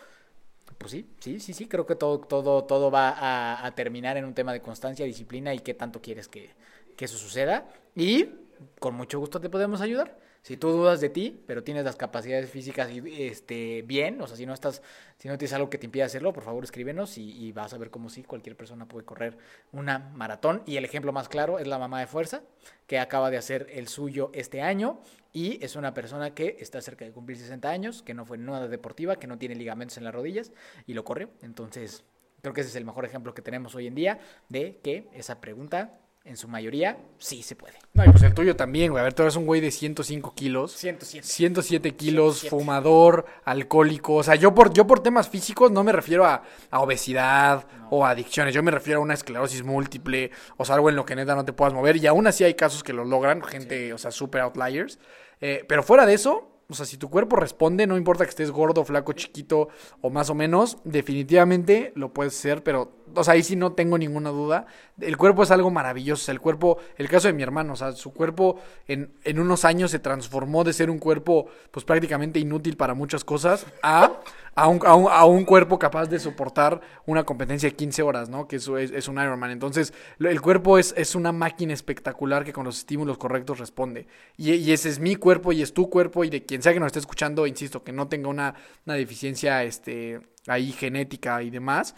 pues sí, sí, sí, sí, creo que todo, todo, todo va a, a terminar en un tema de constancia, disciplina y qué tanto quieres que, que eso suceda. Y con mucho gusto te podemos ayudar. Si tú dudas de ti, pero tienes las capacidades físicas y, este, bien, o sea, si no estás, si no tienes algo que te impida hacerlo, por favor escríbenos y, vas a ver cómo sí, cualquier persona puede correr una maratón. Y el ejemplo más claro es la mamá de fuerza, que acaba de hacer el suyo este año y es una persona que está cerca de cumplir 60 años, que no fue nada deportiva, que no tiene ligamentos en las rodillas y lo corrió. Entonces, creo que ese es el mejor ejemplo que tenemos hoy en día de que esa pregunta en su mayoría, sí se puede. No, y pues el tuyo también, güey. A ver, tú eres un güey de 105 kilos. 107. 107 kilos, 107. fumador, alcohólico. O sea, yo por, yo por temas físicos no me refiero a, a obesidad o a adicciones. Yo me refiero a una esclerosis múltiple. O sea, algo en lo que neta no te puedas mover. Y aún así hay casos que lo logran. Gente, o sea, super outliers. Eh, pero fuera de eso, o sea, si tu cuerpo responde, no importa que estés gordo, flaco, chiquito o más o menos, definitivamente lo puedes hacer, pero, o sea, ahí sí no tengo ninguna duda. El cuerpo es algo maravilloso. El cuerpo, el caso de mi hermano, o sea, su cuerpo en, en unos años se transformó de ser un cuerpo, pues prácticamente inútil para muchas cosas, a, a, un, a, un, a un cuerpo capaz de soportar una competencia de 15 horas, ¿no? Que eso es, es un Ironman. Entonces, el cuerpo es, es una máquina espectacular que con los estímulos correctos responde. Y, y ese es mi cuerpo y es tu cuerpo y de quien sea que nos esté escuchando, insisto, que no tenga una, una deficiencia este, ahí genética y demás.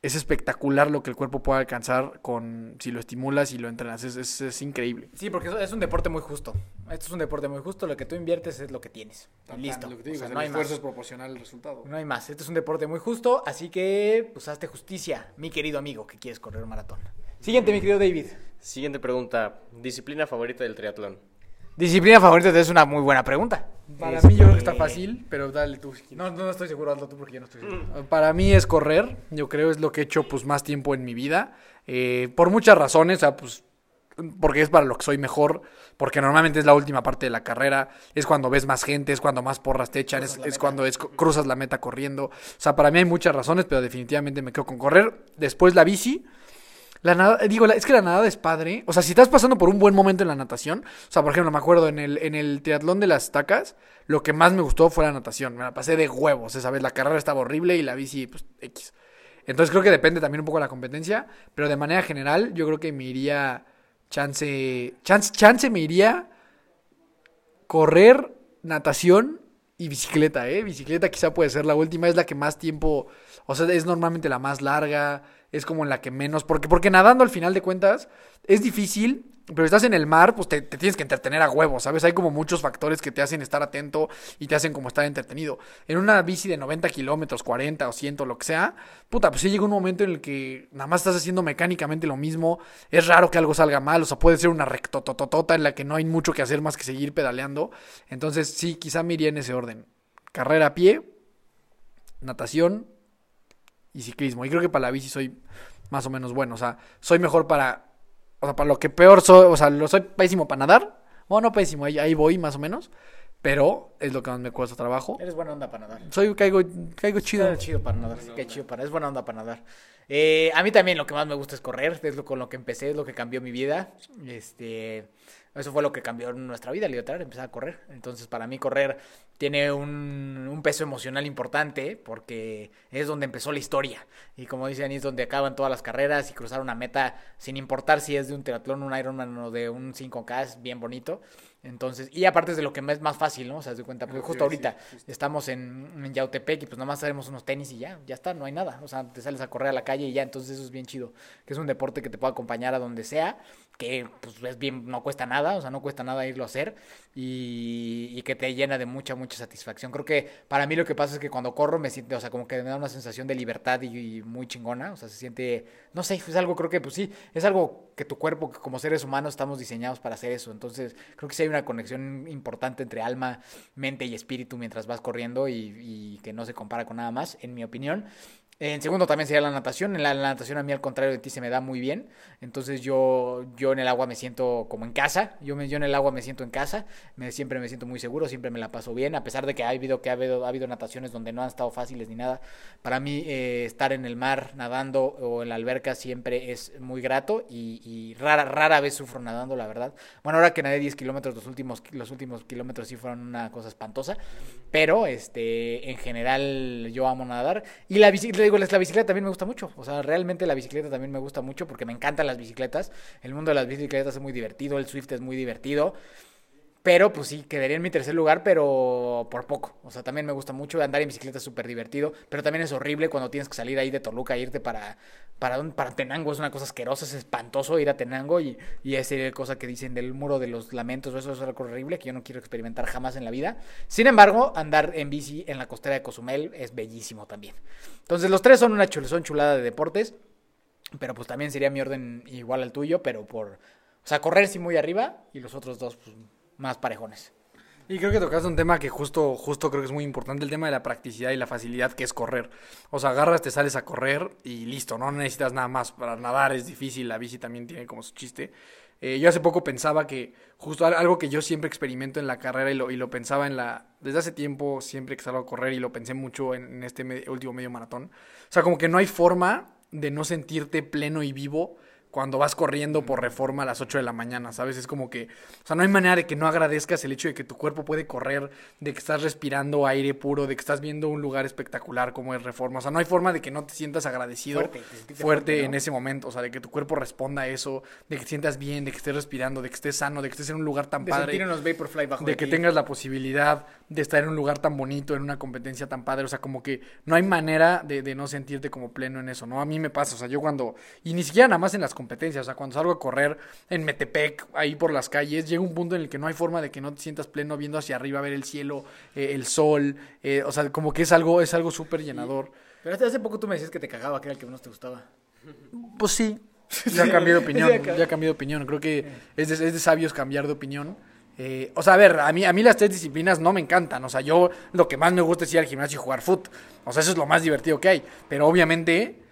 Es espectacular lo que el cuerpo puede alcanzar con si lo estimulas y lo entrenas. Es, es, es increíble. Sí, porque es un deporte muy justo. Esto es un deporte muy justo. Lo que tú inviertes es lo que tienes. Listo. Lo que te O digo, el no hay esfuerzo más. es proporcional al resultado. No hay más. Este es un deporte muy justo. Así que, pues, hazte justicia, mi querido amigo que quieres correr un maratón. Siguiente, mi querido David. Siguiente pregunta. Disciplina favorita del triatlón. Disciplina favorita es una muy buena pregunta. Para Este, mí yo creo que está fácil, pero dale tú. no, no estoy seguro, hazlo tú porque yo no estoy seguro. Para mí es correr, yo creo es lo que he hecho pues más tiempo en mi vida, eh, por muchas razones, o sea, pues porque es para lo que soy mejor, porque normalmente es la última parte de la carrera, es cuando ves más gente, es cuando más porras te echan, es, es cuando es, cruzas la meta corriendo, o sea, para mí hay muchas razones, pero definitivamente me quedo con correr, después la bici, la nada, digo, la- es que la nadada es padre. O sea, si estás pasando por un buen momento en la natación, o sea, por ejemplo, me acuerdo en el, en el triatlón de las tacas, lo que más me gustó fue la natación. Me la pasé de huevos, esa vez la carrera estaba horrible y la bici, pues, X. Entonces creo que depende también un poco de la competencia, pero de manera general, yo creo que me iría chance, chance, chance me iría correr, natación y bicicleta, ¿eh? Bicicleta quizá puede ser la última, es la que más tiempo, o sea, es normalmente la más larga, es como la que menos, porque, porque nadando al final de cuentas es difícil, pero estás en el mar, pues te, te tienes que entretener a huevos, ¿sabes? Hay como muchos factores que te hacen estar atento y te hacen como estar entretenido. En una bici de 90 kilómetros, 40 o 100, lo que sea, puta, pues sí llega un momento en el que nada más estás haciendo mecánicamente lo mismo, es raro que algo salga mal, o sea, puede ser una rectototota en la que no hay mucho que hacer más que seguir pedaleando. Entonces, sí, quizá me iría en ese orden. Carrera a pie, natación y ciclismo. Y creo que para la bici soy más o menos bueno. O sea, soy mejor para. O sea, para lo que peor soy. O sea, lo soy pésimo para nadar. Bueno, no pésimo, ahí, ahí voy más o menos. Pero es lo que más me cuesta trabajo. Eres buena onda para nadar. Soy, caigo, caigo chido. Es chido para nadar, sí, qué chido para, es buena onda para nadar. Eh, a mí también lo que más me gusta es correr, es lo con lo que empecé, es lo que cambió mi vida. Este, eso fue lo que cambió nuestra vida, literal, empezar a correr. Entonces, para mí correr tiene un, un peso emocional importante porque es donde empezó la historia. Y como dicen, es donde acaban todas las carreras y cruzar una meta sin importar si es de un triatlón, un Ironman o de un 5K, es bien bonito. Entonces, y aparte es de lo que es más fácil, ¿no? O sea, se cuenta, porque justo ahorita estamos en, en Yautepec y pues nomás tenemos unos tenis y ya, ya está, no hay nada. O sea, te sales a correr a la calle y ya, entonces eso es bien chido. Que es un deporte que te puede acompañar a donde sea, que pues es bien, no cuesta nada, o sea, no cuesta nada irlo a hacer y, que te llena de mucha, mucha satisfacción. Creo que para mí lo que pasa es que cuando corro me siento, o sea, como que me da una sensación de libertad y, muy chingona, o sea, se siente, no sé, es algo, creo que pues sí, es algo que tu cuerpo, que como seres humanos estamos diseñados para hacer eso. Entonces, creo que sí hay una conexión importante entre alma, mente y espíritu mientras vas corriendo y que no se compara con nada más, en mi opinión. En segundo también sería la natación. En la, natación a mí al contrario de ti se me da muy bien. Entonces yo, yo en el agua me siento como en casa. Yo, me, yo en el agua me siento en casa. Me, siempre me siento muy seguro, siempre me la paso bien. A pesar de que ha habido, que ha habido, ha habido nataciones donde no han estado fáciles ni nada. Para mí eh, estar en el mar nadando o en la alberca siempre es muy grato y, y rara, rara vez sufro nadando, la verdad. Bueno, ahora que nadé 10 kilómetros, los últimos, los últimos kilómetros sí fueron una cosa espantosa. Pero este, en general yo amo nadar. Y la bicicleta, digo, la bicicleta también me gusta mucho. O sea, realmente la bicicleta también me gusta mucho porque me encantan las bicicletas. El mundo de las bicicletas es muy divertido, el Swift es muy divertido. Pero pues sí, quedaría en mi tercer lugar, pero por poco. O sea, también me gusta mucho. Andar en bicicleta es súper divertido. Pero también es horrible cuando tienes que salir ahí de Toluca e irte para, para, para Tenango. Es una cosa asquerosa, es espantoso ir a Tenango. Y, y esa cosa que dicen del muro de los lamentos. Eso es algo horrible que yo no quiero experimentar jamás en la vida. Sin embargo, andar en bici en la costera de Cozumel es bellísimo también. Entonces, los tres son una chul son chulada de deportes. Pero pues también sería mi orden igual al tuyo, pero por... O sea, correr sí muy arriba y los otros dos pues, más parejones. Y creo que tocaste un tema que justo, justo creo que es muy importante, el tema de la practicidad y la facilidad que es correr. O sea, agarras, te sales a correr y listo, no necesitas nada más. Para nadar es difícil, la bici también tiene como su chiste. Eh, yo hace poco pensaba que justo algo que yo siempre experimento en la carrera y lo, y lo pensaba en la... Desde hace tiempo siempre que salgo a correr y lo pensé mucho en, en este último medio maratón. O sea, como que no hay forma de no sentirte pleno y vivo cuando vas corriendo por reforma a las 8 de la mañana, ¿sabes? Es como que, o sea, no hay manera de que no agradezcas el hecho de que tu cuerpo puede correr, de que estás respirando aire puro, de que estás viendo un lugar espectacular como es reforma. O sea, no hay forma de que no te sientas agradecido fuerte, en ese momento. O sea, de que tu cuerpo responda a eso, de que te sientas bien, de que estés respirando, de que estés sano, de que estés en un lugar tan de padre. Unos Vaporfly bajo de, que tengas la posibilidad de estar en un lugar tan bonito, en una competencia tan padre. O sea, como que no hay manera de, de no sentirte como pleno en eso, ¿no? A mí me pasa, o sea, yo cuando, y ni siquiera nada más en las competencias, o sea, cuando salgo a correr en Metepec, ahí por las calles, llega un punto en el que no hay forma de que no te sientas pleno viendo hacia arriba, ver el cielo, eh, el sol, eh, o sea, como que es algo, es algo súper llenador. Pero hasta hace poco tú me decías que te cagaba, que era el que menos te gustaba. Pues sí, ya cambié de opinión, ya cambié de opinión, creo que es de, es de sabios cambiar de opinión. Eh, o sea, a ver, a mí, a mí las tres disciplinas no me encantan. O sea, yo lo que más me gusta es ir al gimnasio y jugar foot. O sea, eso es lo más divertido que hay. Pero obviamente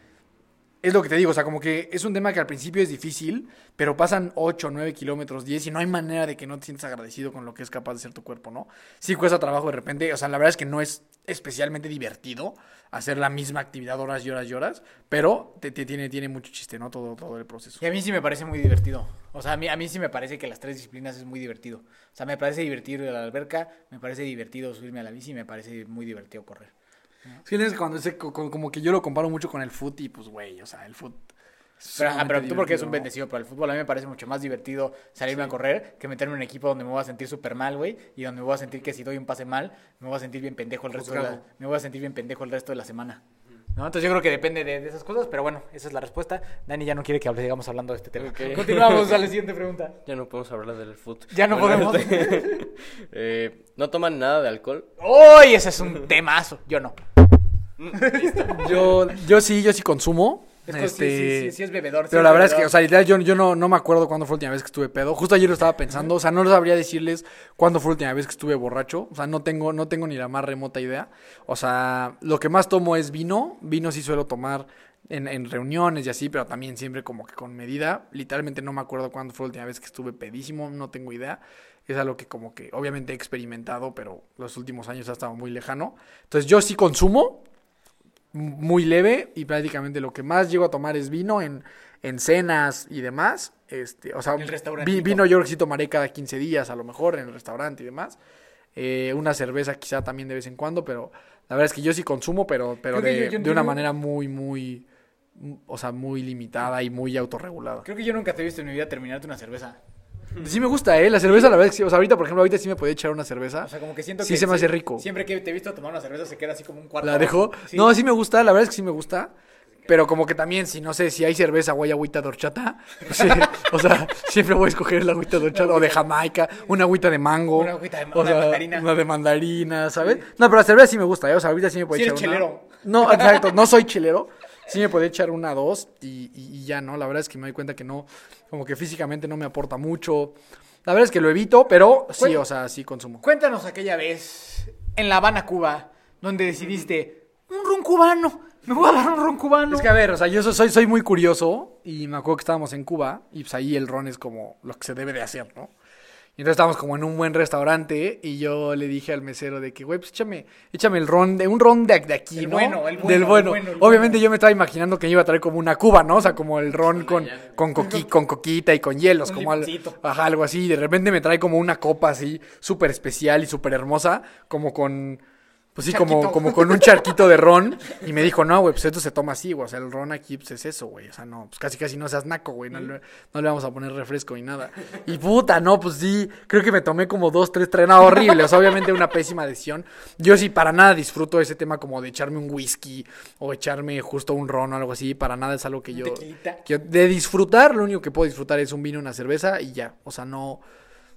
es lo que te digo, o sea, como que es un tema que al principio es difícil, pero pasan 8, 9 kilómetros, 10 y no hay manera de que no te sientas agradecido con lo que es capaz de hacer tu cuerpo, ¿no? Sí cuesta trabajo de repente, o sea, la verdad es que no es especialmente divertido hacer la misma actividad horas y horas y horas, pero te, tiene, tiene mucho chiste, ¿no? Todo, todo el proceso. Y a mí sí me parece muy divertido. O sea, a mí, a mí sí me parece que las tres disciplinas es muy divertido. O sea, me parece divertido ir a la alberca, me parece divertido subirme a la bici y me parece muy divertido correr. Es que cuando como que yo lo comparo mucho con el foot y pues, güey, o sea, el foot. Pero, pero tú porque es un bendecido, pero el fútbol a mí me parece mucho más divertido salirme a correr que meterme en un equipo donde me voy a sentir súper mal, güey, y donde me voy a sentir que si doy un pase mal, me voy a sentir bien pendejo el resto de la, me voy a sentir bien pendejo el resto de la semana. ¿No? Entonces yo creo que depende de, esas cosas, pero bueno, esa es la respuesta. Dani ya no quiere que hable, sigamos hablando de este tema. Continuamos a la siguiente pregunta. Ya no podemos hablar del fútbol. Ya no podemos. eh, ¿No toman nada de alcohol? ¡Uy! ese es un temazo. Yo no. yo, yo sí, yo sí consumo. Este, sí, es bebedor. Pero la verdad es que, o sea, yo, yo no, no me acuerdo cuándo fue la última vez que estuve pedo. Justo ayer lo estaba pensando. O sea, no sabría decirles cuándo fue la última vez que estuve borracho. O sea, no tengo, no tengo ni la más remota idea. O sea, lo que más tomo es vino. Vino sí suelo tomar en, en reuniones y así, pero también siempre como que con medida. Literalmente no me acuerdo cuándo fue la última vez que estuve pedísimo. No tengo idea es algo que como que obviamente he experimentado, pero los últimos años ha estado muy lejano. Entonces yo sí consumo, muy leve y prácticamente lo que más llego a tomar es vino en, en cenas y demás. Este, o sea, vino yo creo que sí tomaré cada 15 días a lo mejor en el restaurante y demás. Eh, una cerveza quizá también de vez en cuando, pero la verdad es que yo sí consumo, pero, pero de, de una manera muy, muy, o sea, muy limitada y muy autorregulada. Creo que yo nunca te he visto en mi vida terminarte una cerveza. Sí me gusta, ¿eh? La cerveza, la verdad es que, o sea, ahorita, por ejemplo, ahorita sí me podía echar una cerveza. O sea, como que siento que... Sí se me hace rico. Siempre que te he visto tomar una cerveza se queda así como un cuarto. ¿La dejo? No, sí me gusta, la verdad es que sí me gusta. Pero como que también, si no sé, si hay cerveza o hay agüita de horchata, pues o sea, siempre voy a escoger la agüita de horchata o de Jamaica, una agüita de mango. Una agüita de, mandarina. Una de mandarina, ¿sabes? No, pero la cerveza sí me gusta, ¿eh? O sea, ahorita sí me puede echar chelero. No, exacto, no soy chilero. Sí me podía echar una, dos y, y, ya, ¿no? La verdad es que me doy cuenta que no, como que físicamente no me aporta mucho. La verdad es que lo evito, pero sí, o sea, sí consumo. Cuéntanos aquella vez en La Habana, Cuba, donde decidiste un ron cubano Me voy a dar un ron cubano. Es que a ver, o sea, yo so- soy, soy muy curioso y me acuerdo que estábamos en Cuba y pues ahí el ron es como lo que se debe de hacer, ¿no? Y entonces estábamos como en un buen restaurante y yo le dije al mesero de que, güey, pues échame, échame el ron, de un ron de, de aquí, El ¿no? bueno, el bueno, Del el bueno. el Obviamente yo me estaba imaginando que iba a traer como una cuba, ¿no? O sea, como el ron con, con, coqui- con coquita y con hielos, Un como al- ajá, algo así. Y de repente me trae como una copa así, súper especial y súper hermosa, como con... Pues sí, como, Charquito. como con un charquito de ron. Y me dijo, no, güey, pues esto se toma así, güey. O sea, el ron aquí, pues es eso, güey. O sea, no, pues casi casi no seas naco, güey. No, le- no le vamos a poner refresco ni nada. Y puta, no, pues sí. Creo que me tomé como dos, tres, tres, no, horrible. O sea, obviamente una pésima decisión. Yo sí, para nada disfruto ese tema como de echarme un whisky o echarme justo un ron o algo así. Para nada es algo que yo. que de disfrutar, lo único que puedo disfrutar es un vino, una cerveza y ya. O sea, no.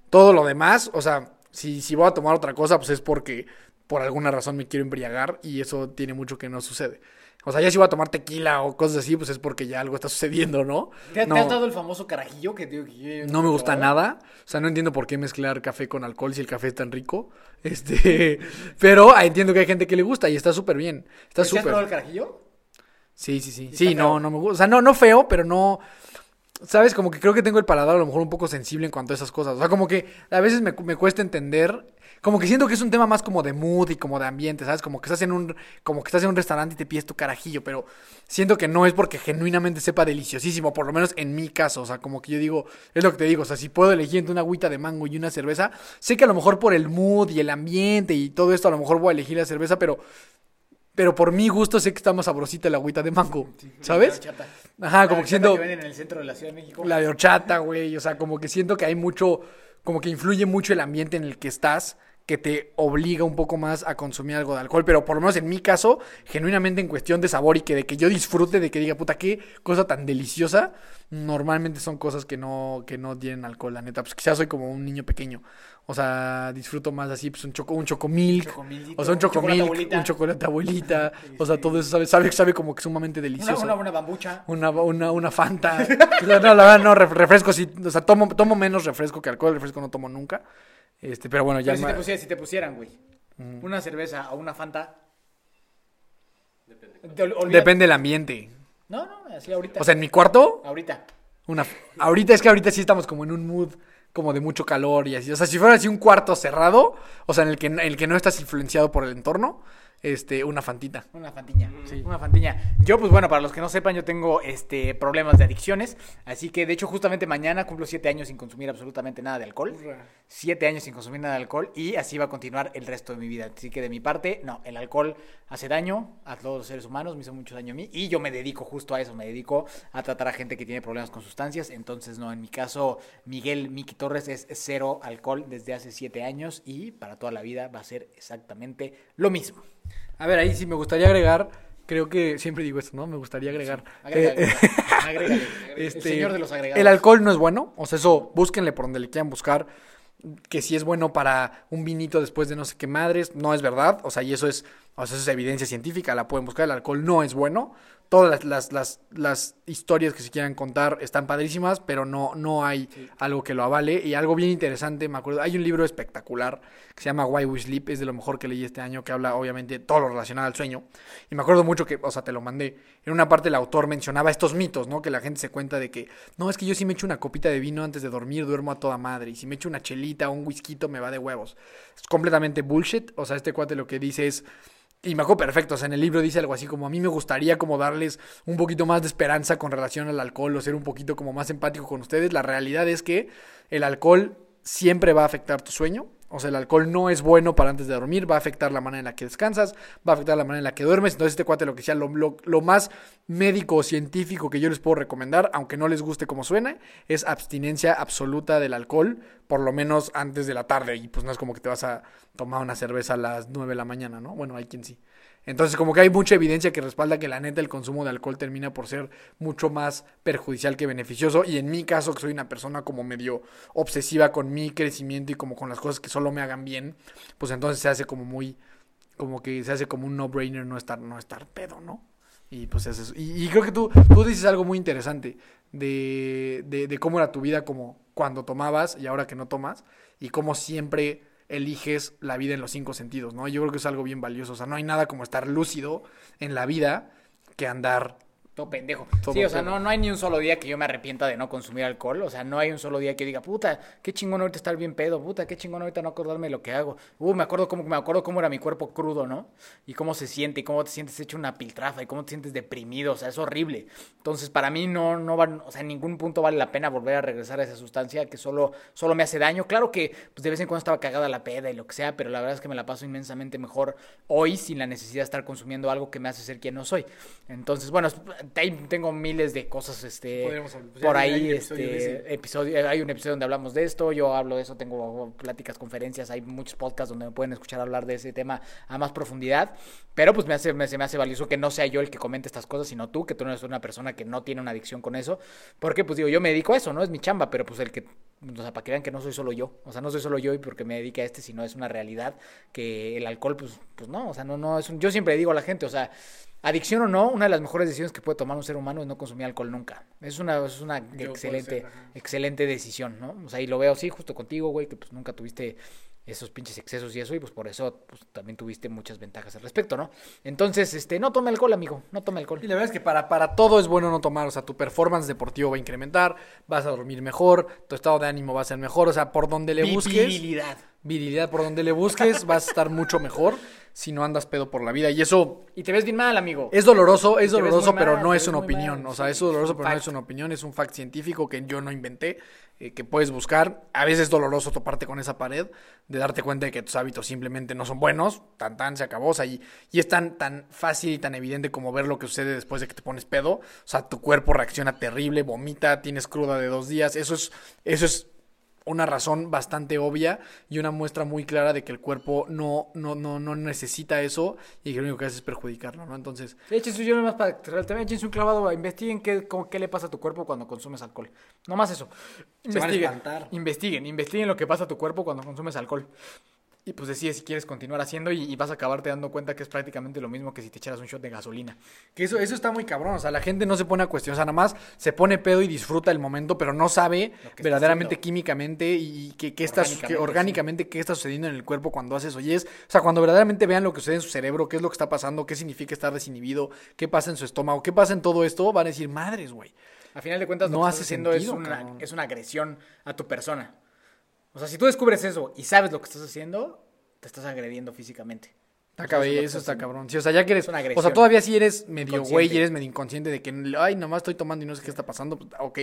Todo lo demás, o sea, si, si voy a tomar otra cosa, pues es porque por alguna razón me quiero embriagar y eso tiene mucho que no sucede. O sea, ya si voy a tomar tequila o cosas así, pues es porque ya algo está sucediendo, ¿no? ¿Te, te no, has dado el famoso carajillo que te digo que yo- no me gusta nada. O sea, no entiendo por qué mezclar café con alcohol si el café es tan rico. Este, pero ah, entiendo que hay gente que le gusta y está súper bien. Está ¿Te has probado el súper. carajillo? Sí, sí, sí. Sí, feo? no, no me gusta. O sea, no, no feo, pero no. ¿Sabes? Como que creo que tengo el paladar a lo mejor un poco sensible en cuanto a esas cosas. O sea, como que a veces me, me cuesta entender. Como que siento que es un tema más como de mood y como de ambiente, ¿sabes? Como que estás en un, como que estás en un restaurante y te pides tu carajillo, pero siento que no es porque genuinamente sepa deliciosísimo, por lo menos en mi caso. O sea, como que yo digo, es lo que te digo, o sea, si puedo elegir entre una agüita de mango y una cerveza, sé que a lo mejor por el mood y el ambiente y todo esto, a lo mejor voy a elegir la cerveza, pero pero por mi gusto sé que está más sabrosita la agüita de mango, ¿sabes? horchata. Ajá, La como que siento que venden en el centro de la Ciudad de México. la de horchata, güey, o sea, como que siento que hay mucho, como que influye mucho el ambiente en el que estás, que te obliga un poco más a consumir algo de alcohol, pero por lo menos en mi caso, genuinamente en cuestión de sabor y que de que yo disfrute, de que diga, puta, qué cosa tan deliciosa, normalmente son cosas que no, que no tienen alcohol, la neta, pues quizás soy como un niño pequeño, o sea, disfruto más así, pues un choco, un chocomilk, o sea, un un chocolate chocomilk, abuelita. un chocolate abuelita, o sea, todo eso sabe, sabe, sabe como que sumamente Una, delicioso. una bambucha. Una, una, una Fanta. no, la verdad, no, ref- refresco sí. O sea, tomo, tomo menos refresco que alcohol. Refresco no tomo nunca. Este, pero bueno, ya. Pero si ma- te, pusieran, si te pusieran, güey, una cerveza o una Fanta. Depende. Depende del ambiente. No, no, así ahorita. O sea, en mi cuarto, ahorita. una. Ahorita es que ahorita sí estamos como en un mood como de mucho calor y así. O sea, si fuera así un cuarto cerrado, o sea, en el que, en el que no estás influenciado por el entorno, este, una fantita. Una fantiña, sí, una fantiña. Yo, pues bueno, para los que no sepan, yo tengo este problemas de adicciones. Así que, de hecho, justamente mañana cumplo siete años sin consumir absolutamente nada de alcohol. Siete años sin consumir nada de alcohol. Y así va a continuar el resto de mi vida. Así que de mi parte, no, el alcohol hace daño a todos los seres humanos, me hizo mucho daño a mí. Y yo me dedico justo a eso, me dedico a tratar a gente que tiene problemas con sustancias. Entonces, no, en mi caso, Miguel Miki Torres es cero alcohol desde hace siete años. Y para toda la vida va a ser exactamente lo mismo. A ver, ahí sí me gustaría agregar. Creo que siempre digo esto, ¿no? Me gustaría agregar. Agrégale, Eh, agrégale. Este, el señor de los agregados. El alcohol no es bueno. O sea, eso, búsquenle por donde le quieran buscar. Que si es bueno para un vinito después de no sé qué madres, no es verdad. O sea, y eso es, o sea, eso es evidencia científica, la pueden buscar. El alcohol no es bueno. Todas las, las, las, las historias que se quieran contar están padrísimas, pero no, no hay algo que lo avale. Y algo bien interesante, me acuerdo, hay un libro espectacular que se llama Why We Sleep, es de lo mejor que leí este año, que habla obviamente de todo lo relacionado al sueño. Y me acuerdo mucho que, o sea, te lo mandé. En una parte el autor mencionaba estos mitos, ¿no? Que la gente se cuenta de que, no, es que yo si me echo una copita de vino antes de dormir, duermo a toda madre. Y si me echo una chelita o un whisky, me va de huevos. Es completamente bullshit. O sea, este cuate lo que dice es... Y me acuerdo perfecto, o sea, en el libro dice algo así como a mí me gustaría como darles un poquito más de esperanza con relación al alcohol o ser un poquito como más empático con ustedes. La realidad es que el alcohol siempre va a afectar tu sueño. O sea, el alcohol no es bueno para antes de dormir, va a afectar la manera en la que descansas, va a afectar la manera en la que duermes. Entonces, este cuate lo que sea, lo, más médico o científico que yo les puedo recomendar, aunque no les guste como suena, es abstinencia absoluta del alcohol, por lo menos antes de la tarde. Y pues no es como que te vas a tomar una cerveza a las 9 de la mañana, ¿no? Bueno, hay quien sí. Entonces, como que hay mucha evidencia que respalda que la neta el consumo de alcohol termina por ser mucho más perjudicial que beneficioso. Y en mi caso, que soy una persona como medio obsesiva con mi crecimiento y como con las cosas que solo me hagan bien, pues entonces se hace como muy, como que se hace como un no-brainer no estar, no estar pedo, ¿no? Y pues es eso. Y, creo que tú, tú dices algo muy interesante de, de, de cómo era tu vida como cuando tomabas y ahora que no tomas. Y cómo siempre eliges la vida en los cinco sentidos, ¿no? Yo creo que es algo bien valioso. O sea, no hay nada como estar lúcido en la vida que andar todo pendejo. Todo sí, o sea, no, no hay ni un solo día que yo me arrepienta de no consumir alcohol. O sea, no hay un solo día que diga, puta, qué chingón ahorita estar bien pedo, puta, qué chingón ahorita no acordarme de lo que hago. Uh, me acuerdo cómo, me acuerdo cómo era mi cuerpo crudo, ¿no? Y cómo se siente, y cómo te sientes hecho una piltrafa, y cómo te sientes deprimido, o sea, es horrible. Entonces, para mí no, no van, o sea, en ningún punto vale la pena volver a regresar a esa sustancia que solo, solo me hace daño. Claro que, pues de vez en cuando estaba cagada la peda y lo que sea, pero la verdad es que me la paso inmensamente mejor hoy sin la necesidad de estar consumiendo algo que me hace ser quien no soy. Entonces, bueno, tengo miles de cosas este Podríamos pues por ahí hay episodio este episodio hay un episodio donde hablamos de esto, yo hablo de eso, tengo pláticas, conferencias, hay muchos podcasts donde me pueden escuchar hablar de ese tema a más profundidad, pero pues me hace me, se me hace valioso que no sea yo el que comente estas cosas, sino tú, que tú no eres una persona que no tiene una adicción con eso, porque pues digo, yo me dedico a eso, no es mi chamba, pero pues el que o sea, para que vean que no soy solo yo, o sea, no soy solo yo y porque me dedique a este, sino es una realidad que el alcohol pues pues no, o sea, no no es un, yo siempre digo a la gente, o sea, Adicción o no, una de las mejores decisiones que puede tomar un ser humano es no consumir alcohol nunca. Es una, es una excelente, ser, excelente decisión, ¿no? O sea, y lo veo así justo contigo, güey, que pues nunca tuviste esos pinches excesos y eso, y pues por eso pues, también tuviste muchas ventajas al respecto, ¿no? Entonces, este, no tome alcohol, amigo, no tome alcohol. Y la verdad es que para, para todo es bueno no tomar, o sea, tu performance deportivo va a incrementar, vas a dormir mejor, tu estado de ánimo va a ser mejor, o sea, por donde le busques, Virilidad. virilidad, por donde le busques, vas a estar mucho mejor si no andas pedo por la vida. Y eso Y te ves bien mal, amigo. es doloroso, es doloroso, pero mal, no es una opinión, mal, o sea, es doloroso, pero no es una opinión, es un fact científico que yo no inventé, eh, que puedes buscar. A veces es doloroso toparte con esa pared, de darte cuenta de que tus hábitos simplemente no son buenos, tan tan, se acabó, y, y es tan, tan fácil y tan evidente como ver lo que sucede después de que te pones pedo, o sea, tu cuerpo reacciona terrible, vomita, tienes cruda de dos días, eso es, eso es una razón bastante obvia y una muestra muy clara de que el cuerpo no, no, no, no necesita eso y que lo único que hace es perjudicarlo, ¿no? Entonces, Échense yo nomás para también échense un clavado, investiguen qué, cómo- qué le pasa a tu cuerpo cuando consumes alcohol. No más eso. Se van a Investiguen, investiguen, investiguen lo que pasa a tu cuerpo cuando consumes alcohol. Y pues decides si quieres continuar haciendo y, y vas a acabarte dando cuenta que es prácticamente lo mismo que si te echaras un shot de gasolina. Que eso, eso está muy cabrón, o sea, la gente no se pone a cuestionar, o sea, nada más se pone pedo y disfruta el momento, pero no sabe verdaderamente químicamente y qué está, Orgánicamente, qué- orgánicamente qué está sucediendo en el cuerpo cuando haces oyes. O sea, cuando verdaderamente vean lo que sucede en su cerebro, qué es lo que está pasando, qué significa estar desinhibido, qué pasa en su estómago, qué pasa en todo esto, van a decir, madres, güey. A final de cuentas, lo No que hace estás haciendo es, una, es una agresión a tu persona. O sea, si tú descubres eso y sabes lo que estás haciendo, te estás agrediendo físicamente. Está Eso cabrón, está cabrón. Sí, o sea, ya que eres. Es una O sea, todavía si eres medio güey y eres medio inconsciente de que, ay, nomás estoy tomando y no sé qué está pasando. pues, ok.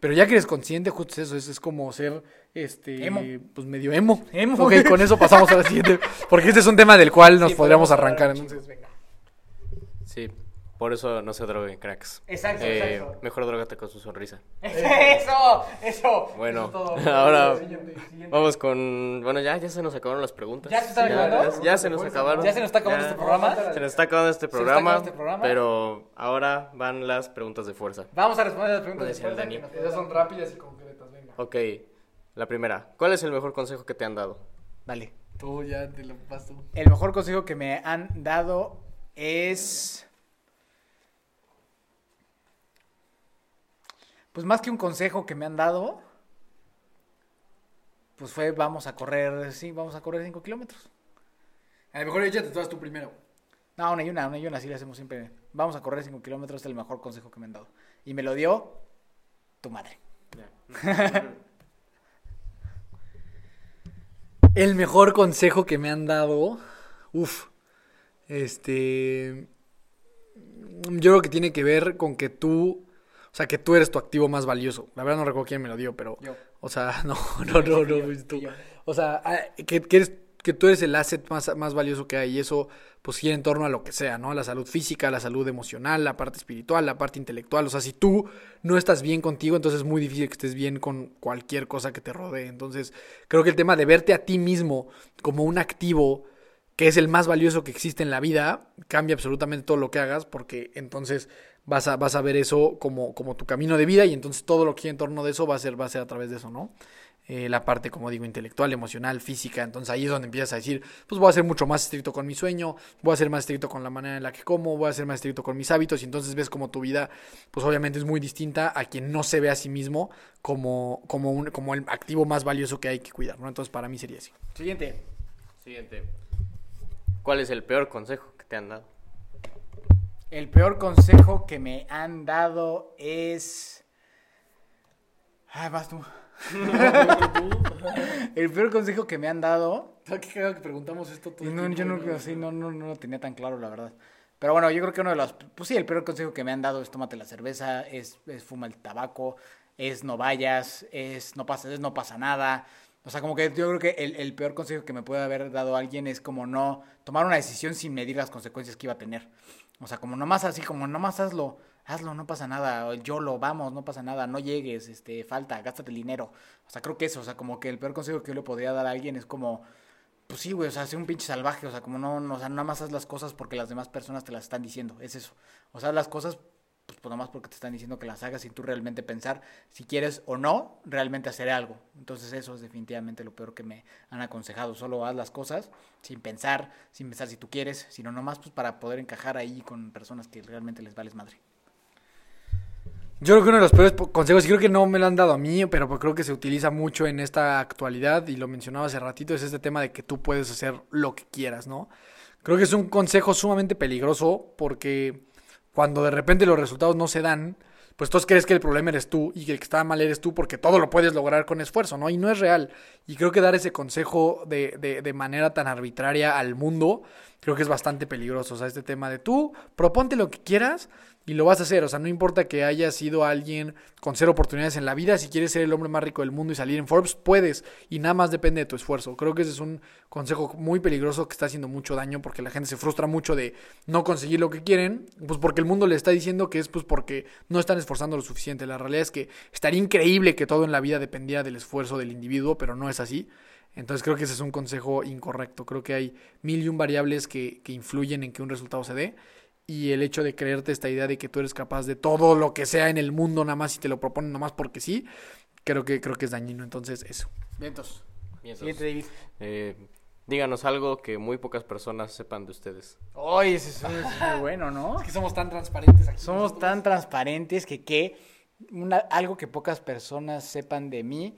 Pero ya que eres consciente, justo eso. Es, es como ser, este. Emo. Pues medio emo. Emo. Ok, con eso pasamos a la siguiente. Porque este es un tema del cual nos Sí, podríamos arrancar. Entonces, venga. Sí, por eso no se droguen, cracks. Exacto, Eh, exacto. Mejor drogate con su sonrisa. Eso, eso. Bueno, Eso todo. ahora Siguiente, siguiente. vamos con... Bueno, ya, ya se nos acabaron las preguntas. ¿Ya se están acabando? Ya, ya se nos acabaron. ¿Ya se nos está acabando Ya. este programa? Se nos está acabando este Se nos está programa, acabando este programa. pero ahora van las preguntas de fuerza. Vamos a responder las preguntas de fuerza Dani. son rápidas y concretas, venga. Ok, la primera. ¿Cuál es el mejor consejo que te han dado? Vale. Tú ya te lo vas tú. El mejor consejo que me han dado es. Pues más que un consejo que me han dado, pues fue vamos a correr, sí, vamos a correr 5 kilómetros. A lo mejor échate todas tú primero. No, una y una, una y una, así le hacemos siempre. Vamos a correr 5 kilómetros, es el mejor consejo que me han dado. Y me lo dio tu madre. El mejor consejo que me han dado. Uf. Este. Yo creo que tiene que ver con que tú. O sea, que tú eres tu activo más valioso. La verdad no recuerdo quién me lo dio, pero. Yo. O sea, no, no, no, no, fuiste tú. O sea, ah, que, que eres, que tú eres el asset más, más valioso que hay. Y eso, pues, gira en torno a lo que sea, ¿no? A la salud física, a la salud emocional, la parte espiritual, la parte intelectual. O sea, si tú no estás bien contigo, entonces es muy difícil que estés bien con cualquier cosa que te rodee. Entonces, creo que el tema de verte a ti mismo como un activo que es el más valioso que existe en la vida, cambia absolutamente todo lo que hagas, porque entonces vas a, vas a ver eso como, como tu camino de vida y entonces todo lo que gira en torno de eso va a ser, va a ser a través de eso, ¿no? Eh, la parte, como digo, intelectual, emocional, física, entonces ahí es donde empiezas a decir, pues voy a ser mucho más estricto con mi sueño, voy a ser más estricto con la manera en la que como, voy a ser más estricto con mis hábitos y entonces ves como tu vida, pues obviamente es muy distinta a quien no se ve a sí mismo como, como, un, como el activo más valioso que hay que cuidar, ¿no? Entonces para mí sería así. Siguiente. Siguiente. ¿Cuál es el peor consejo que te han dado? El peor consejo que me han dado es. Ay, vas tú. el peor consejo que me han dado. ¿Sabes qué cagado que preguntamos esto todo no, yo no, así, no, no, no lo tenía tan claro, la verdad. Pero bueno, yo creo que uno de los. Pues sí, el peor consejo que me han dado es tómate la cerveza, es, es fuma el tabaco, es no vayas, es no pasa, es no pasa nada. O sea, como que yo creo que el, el peor consejo que me puede haber dado alguien es como no tomar una decisión sin medir las consecuencias que iba a tener. O sea, como nomás así, como nomás hazlo, hazlo, no pasa nada, yo lo vamos, no pasa nada, no llegues, este, falta, gástate el dinero. O sea, creo que eso, o sea, como que el peor consejo que yo le podría dar a alguien es como, pues sí, güey, o sea, sé un pinche salvaje, o sea, como no, no, o sea, nada más haz las cosas porque las demás personas te las están diciendo, es eso. O sea, las cosas, pues, pues nada más porque te están diciendo que las hagas sin tú realmente pensar si quieres o no realmente hacer algo. Entonces eso es definitivamente lo peor que me han aconsejado, solo haz las cosas sin pensar, sin pensar si tú quieres, sino nomás pues para poder encajar ahí con personas que realmente les vales madre. Yo creo que uno de los peores consejos, y creo que no me lo han dado a mí, pero pues creo que se utiliza mucho en esta actualidad, y lo mencionaba hace ratito, es este tema de que tú puedes hacer lo que quieras, ¿no? Creo que es un consejo sumamente peligroso porque cuando de repente los resultados no se dan, pues todos crees que el problema eres tú y que el que está mal eres tú porque todo lo puedes lograr con esfuerzo, ¿no? Y no es real. Y creo que dar ese consejo de, de, de manera tan arbitraria al mundo, creo que es bastante peligroso. O sea, este tema de tú, proponte lo que quieras y lo vas a hacer. O sea, no importa que hayas sido alguien con cero oportunidades en la vida, si quieres ser el hombre más rico del mundo y salir en Forbes, puedes. Y nada más depende de tu esfuerzo. Creo que ese es un consejo muy peligroso que está haciendo mucho daño porque la gente se frustra mucho de no conseguir lo que quieren, pues porque el mundo le está diciendo que es pues porque no están esforzando lo suficiente. La realidad es que estaría increíble que todo en la vida dependiera del esfuerzo del individuo, pero no es así. Entonces creo que ese es un consejo incorrecto. Creo que hay mil y un variables que, que influyen en que un resultado se dé. Y el hecho de creerte esta idea de que tú eres capaz de todo lo que sea en el mundo, nada más si te lo proponen, nada más porque sí, creo que, creo que es dañino. Entonces, eso. Vientos. Vientos. Siguiente, David. Eh, díganos algo que muy pocas personas sepan de ustedes. Ay, ese es, es muy bueno, ¿no? que somos tan transparentes aquí. Somos tan transparentes que, que una- algo que pocas personas sepan de mí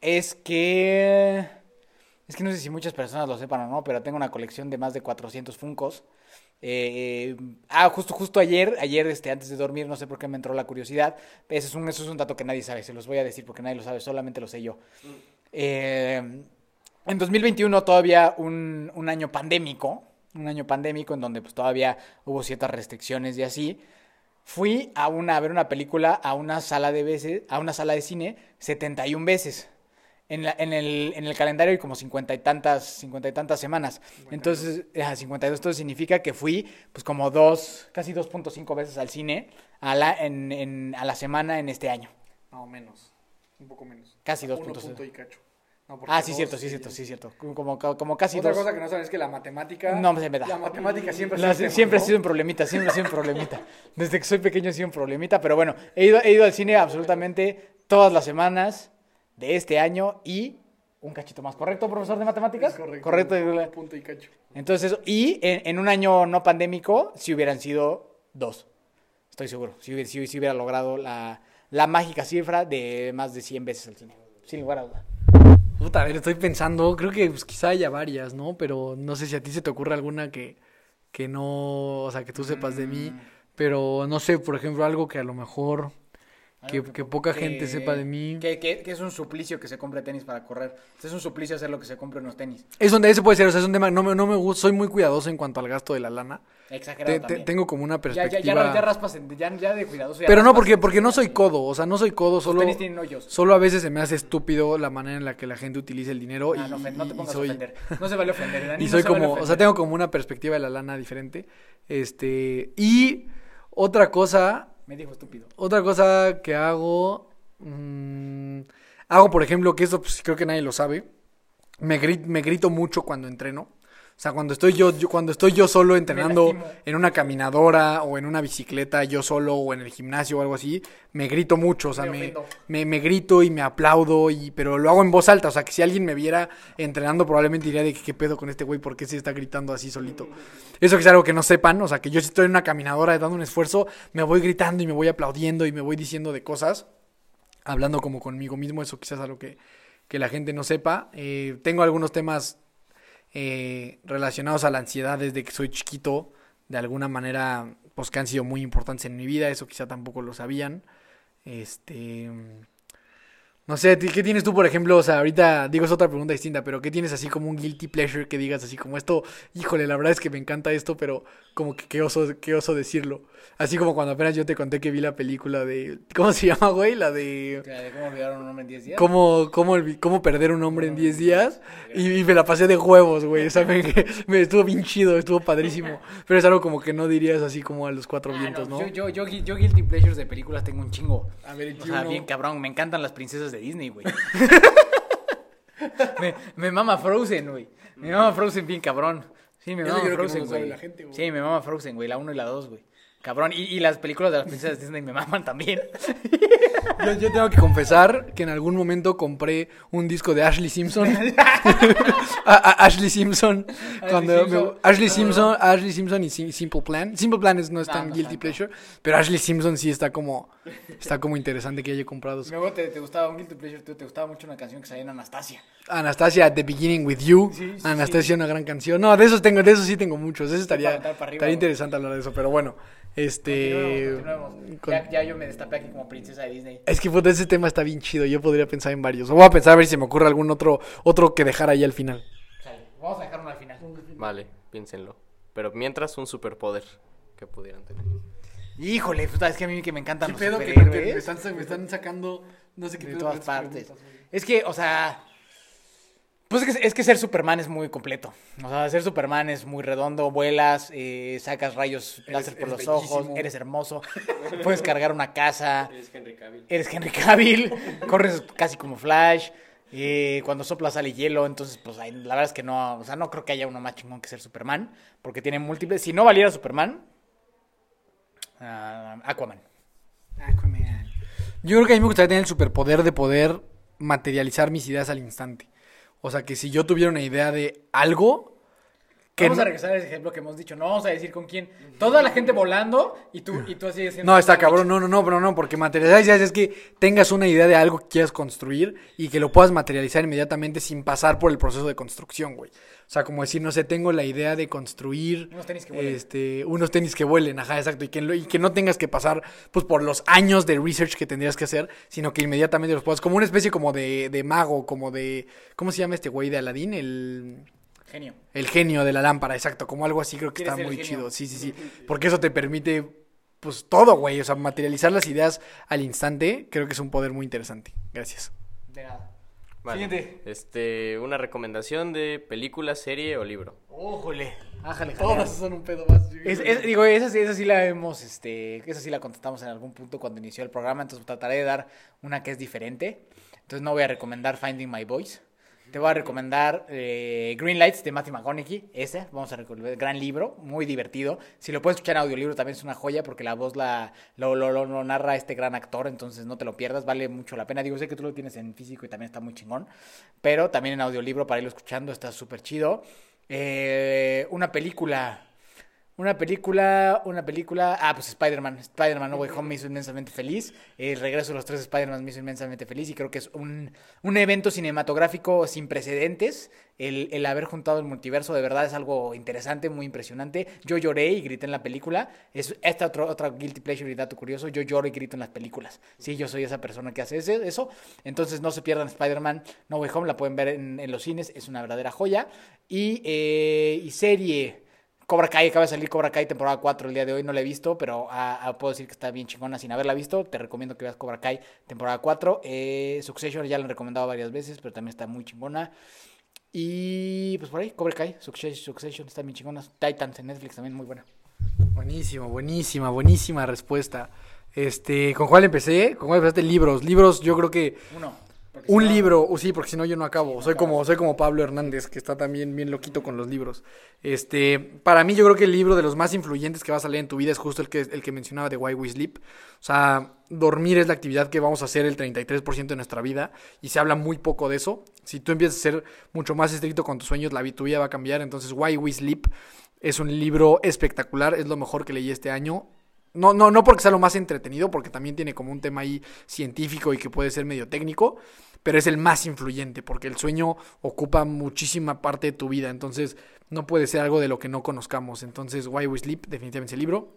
es que... Es que no sé si muchas personas lo sepan o no, pero tengo una colección de más de 400 Funcos. Eh, ah, justo, justo ayer, ayer este, antes de dormir, no sé por qué me entró la curiosidad. Ese es un, eso es un dato que nadie sabe, se los voy a decir porque nadie lo sabe, solamente lo sé yo. Eh, en 2021 todavía un, un año pandémico, un año pandémico en donde pues todavía hubo ciertas restricciones y así. Fui a una a ver una película a una sala de veces, a una sala de cine 71 veces. En, la- en, el, en el calendario hay como cincuenta y tantas, cincuenta y tantas semanas. Entonces, ajá, 52, esto significa que fui pues como dos, casi 2.5 veces al cine a la, en, en- a la semana en este año. No, menos. Un poco menos. Casi Uno 2.0. punto y cacho. No, porque Ah, sí, cierto, sí, cierto, sí, cierto. Como, como casi Otra dos. cosa que no saben es que la matemática. No, se me da. La matemática siempre, La- ha sido siempre ha sido un problemita, siempre ha sido un problemita. Desde que soy pequeño ha sido un problemita, pero bueno, he ido, he ido al cine absolutamente todas las semanas de este año y un cachito más, ¿correcto, profesor de matemáticas? Es correcto. Correcto. Un punto y cacho. Entonces, y en, en un año no pandémico, si hubieran sido dos. Estoy seguro. Si hubiera, si, si hubiera logrado la, la mágica cifra de más de 100 veces al cine. Sin lugar a duda. Puta, a ver, estoy pensando, creo que pues, quizá haya varias, ¿no? Pero no sé si a ti se te ocurre alguna que, que no, o sea, que tú sepas de mí. Mm. Pero no sé, por ejemplo, algo que a lo mejor que, que poca gente sepa de mí. Que, es un suplicio que se compre tenis para correr. Es un suplicio hacer lo que se compre unos tenis. Es donde ese puede ser, o sea, es un tema, no me, no me gusta, soy muy cuidadoso en cuanto al gasto de la lana. Exagerado Te- te- también. tengo como una ya, perspectiva. ya, ya, no, ya raspas, en- ya, ya de cuidadoso. ya Pero no, porque, porque no soy codo, o sea, no soy codo, Los solo, tenis tienen hoyos. solo a veces se me hace estúpido la manera en la que la gente utiliza el dinero y, Ah, no, no te pongas soy, a ofender. No se vale ofender. Dani, y no soy vale como, o sea, tengo como una perspectiva de la lana diferente. Este, y otra cosa, Me dijo estúpido. otra cosa que hago, mm, hago por ejemplo, que eso pues, creo que nadie lo sabe, me, me grito mucho cuando entreno. O sea, cuando estoy yo, yo- cuando estoy yo solo entrenando en una caminadora o en una bicicleta, yo solo o en el gimnasio o algo así, me grito mucho, o sea, Me me, ofendo. me, me grito y me aplaudo, y, pero lo hago en voz alta, o sea, que si alguien me viera entrenando probablemente diría de que qué pedo con este güey, ¿por qué se está gritando así solito? Eso que es algo que no sepan, o sea, que yo si estoy en una caminadora dando un esfuerzo, me voy gritando y me voy aplaudiendo y me voy diciendo de cosas, hablando como conmigo mismo, eso quizás es algo que, que la gente no sepa. Eh, tengo algunos temas eh, relacionados a la ansiedad desde que soy chiquito, de alguna manera, pues que han sido muy importantes en mi vida, eso quizá tampoco lo sabían. Este... No sé, ¿qué tienes tú, por ejemplo? O sea, ahorita digo es otra pregunta distinta, pero ¿qué tienes así como un guilty pleasure que digas así como esto, híjole, la verdad es que me encanta esto, pero como que qué oso, qué oso decirlo? Así como cuando apenas yo te conté que vi la película de, ¿cómo se llama, güey? La de... ¿Cómo olvidar un hombre en 10 días? ¿Cómo, cómo, cómo perder un hombre en 10 días? Y, me la pasé de huevos, güey. O sea, me, me, estuvo bien chido, estuvo padrísimo. Pero es algo como que no dirías así como a los cuatro ah, vientos, ¿no? Yo, yo, yo, yo, guilty pleasures de películas tengo un chingo. A ver, o sea, bien cabrón. Me encantan las princesas de Disney, güey. me, me mama Frozen, güey. Me mama Frozen bien cabrón. Sí, me mama Frozen, güey. Sí, me mama Frozen, güey. La 1 y la 2, güey. Cabrón, y, y, las películas de las princesas Disney me maman también. Yo, yo, tengo que confesar que en algún momento compré un disco de Ashley Simpson. Ashley Simpson. cuando Ashley Simpson, Ashley Simpson y Simple Plan. Simple Plan no es tan guilty pleasure, pero Ashley Simpson sí está como está como interesante que haya comprado. Luego te, te gustaba un guilty pleasure, te, te, gustaba mucho una canción que salía en Anastasia. Anastasia The Beginning with You. Anastasia una gran canción. No, de esos tengo, de esos sí tengo muchos. Eso estaría, estaría interesante hablar de eso, pero bueno. Este. Ya, yo me destapé aquí como princesa de Disney. Es que ese tema está bien chido. Yo podría pensar en varios. voy a pensar a ver si se me ocurre algún otro, otro que dejar ahí al final. Vamos a dejar uno al final. Vale, piénsenlo. Pero mientras, un superpoder que pudieran tener. Híjole, es que a mí que me encantan los superhéroes. Que, me, están, me están sacando, no sé qué De todas partes. Es que, o sea, pues es que, es que, ser Superman es muy completo. O sea, ser Superman es muy redondo, vuelas, eh, sacas rayos láser por los ojos, eres hermoso, puedes cargar una casa. Eres Henry Cavill. Eres Henry Cavill, corres casi como Flash. Eh, cuando sopla sale hielo, entonces pues la verdad es que no, o sea, no creo que haya uno más chingón que ser Superman, porque tiene múltiples. Si no valiera Superman, uh, Aquaman. Aquaman. Yo creo que a mí me gustaría tener el superpoder de poder materializar mis ideas al instante. O sea, que si yo tuviera una idea de algo, vamos a regresar al ejemplo que hemos dicho. No vamos a decir con quién. Toda la gente volando y tú, y tú así diciendo. No, está cabrón. No, no, no, pero no, porque materializar es que tengas una idea de algo que quieras construir y que lo puedas materializar inmediatamente sin pasar por el proceso de construcción, güey. O sea, como decir, no sé, tengo la idea de construir unos tenis que vuelen. Este, unos tenis que vuelen, ajá, exacto, y que, y que no tengas que pasar pues por los años de research que tendrías que hacer, sino que inmediatamente los puedas, como una especie como de, de mago, como de, ¿cómo se llama este güey de Aladdin? El Genio. El genio de la lámpara, exacto. Como algo así creo que está muy chido. Sí, sí, sí. Porque eso te permite, pues todo, güey. O sea, materializar las ideas al instante creo que es un poder muy interesante. Gracias. De nada. Siguiente. Este, una recomendación de película, serie o libro. Ójole. Ájale, Todas son un pedo más. digo, esa sí, esa sí la hemos, este, esa sí la contestamos en algún punto cuando inició el programa, entonces trataré de dar una que es diferente. Entonces no voy a recomendar Finding My Voice. Te voy a recomendar eh, Green Lights de Matthew McConaughey. Ese, vamos a recordar, gran libro, muy divertido. Si lo puedes escuchar en audiolibro también es una joya porque la voz la, lo, lo, lo, narra este gran actor, entonces no te lo pierdas, vale mucho la pena. Digo, sé que tú lo tienes en físico y también está muy chingón, pero también en audiolibro para irlo escuchando está súper chido. Eh, una película una película, una película. Ah, pues Spider-Man. Spider-Man No Way Home me hizo inmensamente feliz. El regreso de los tres Spider-Man me hizo inmensamente feliz. Y creo que es un, un evento cinematográfico sin precedentes. El, el, haber juntado el multiverso de verdad es algo interesante, muy impresionante. Yo lloré y grité en la película. Es esta otra, otra guilty pleasure y dato curioso. Yo lloro y grito en las películas. Sí, yo soy esa persona que hace eso. Entonces no se pierdan Spider-Man No Way Home. La pueden ver en, en, los cines. Es una verdadera joya. Y, eh, y serie. Cobra Kai, acaba de salir Cobra Kai temporada 4 el día de hoy, no la he visto, pero ah, ah, puedo decir que está bien chingona sin haberla visto. Te recomiendo que veas Cobra Kai temporada 4. Eh, Succession ya la he recomendado varias veces, pero también está muy chingona. Y pues por ahí, Cobra Kai, Succession, está bien chingona. Titans en Netflix también muy buena. Buenísimo, buenísima, buenísima respuesta. Este, ¿con cuál empecé? ¿Con cuál empezaste? Libros. Libros, yo creo que. Uno. Un libro, uh, sí, porque si no yo no acabo. soy como, soy como Pablo Hernández, que está también bien loquito con los libros. Este, para mí yo creo que el libro de los más influyentes que vas a leer en tu vida es justo el que, el que mencionaba de Why We Sleep. O sea, dormir es la actividad que vamos a hacer el 33% de nuestra vida y se habla muy poco de eso. Si tú empiezas a ser mucho más estricto con tus sueños, la tu vida va a cambiar. Entonces, Why We Sleep es un libro espectacular, es lo mejor que leí este año. No, no, no porque sea lo más entretenido, porque también tiene como un tema ahí científico y que puede ser medio técnico, pero es el más influyente porque el sueño ocupa muchísima parte de tu vida. Entonces, no puede ser algo de lo que no conozcamos. Entonces, Why We Sleep, definitivamente el libro.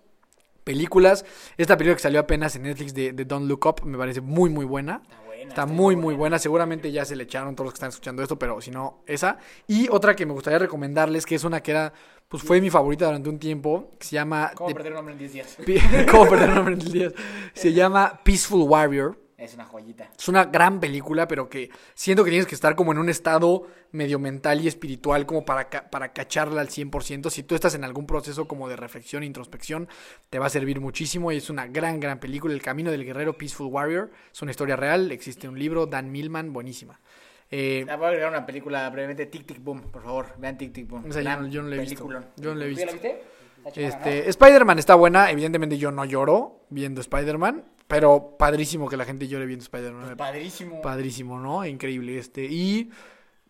Películas, esta película que salió apenas en Netflix de, de Don't Look Up me parece muy, muy buena. Está buena. Está muy, muy buena. Seguramente ya se le echaron todos los que están escuchando esto, pero si no, esa. Y otra que me gustaría recomendarles, que es una que era, pues fue mi favorita durante un tiempo, que se llama... ¿Cómo perder un hombre en 10 días? ¿Cómo perder un hombre en 10 días? Se llama Peaceful Warrior. Es una joyita. Es una gran película, pero que siento que tienes que estar como en un estado medio mental y espiritual como para, ca- para cacharla al 100%. Si tú estás en algún proceso como de reflexión introspección, te va a servir muchísimo y es una gran, gran película. El Camino del Guerrero, Peaceful Warrior. Es una historia real, existe un libro, Dan Millman, buenísima. Eh, Ah, Voy a agregar una película brevemente, Tic Tic Boom, por favor. Vean Tic Tic Boom. Esa yo no- yo no la he visto. Yo no la he ¿Tú ya visto. viste? Este, Spider-Man está buena, evidentemente yo no lloro viendo Spider-Man, pero padrísimo que la gente llore viendo Spider-Man. ¿no? Padrísimo. Padrísimo, ¿no? Increíble este. Y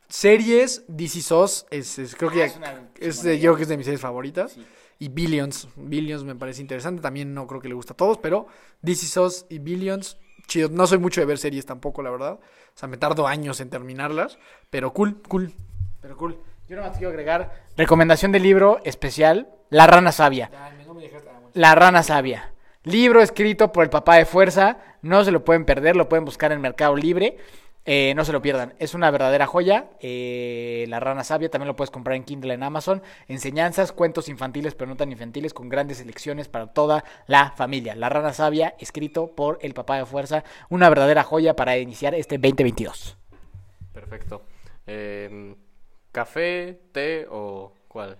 series, DC SOS, es, es- creo que Ah, es una es de, yo creo que es de mis series favoritas. Sí. Y Billions, Billions me parece interesante, también no creo que le gusta a todos, pero DC SOS y Billions, chido. No soy mucho de ver series tampoco, la verdad. O sea, me tardo años en terminarlas, pero cool, cool. Pero cool. Yo nomás quiero agregar recomendación de libro especial, La rana sabia. La rana sabia. Libro escrito por el papá de Fuerza. No se lo pueden perder, lo pueden buscar en Mercado Libre. Eh, no se lo pierdan. Es una verdadera joya. Eh, la rana sabia también lo puedes comprar en Kindle en Amazon. Enseñanzas, cuentos infantiles, pero no tan infantiles, con grandes selecciones para toda la familia. La rana sabia, escrito por el papá de Fuerza. Una verdadera joya para iniciar este 2022. Perfecto. Eh, ¿Café, té o cuál?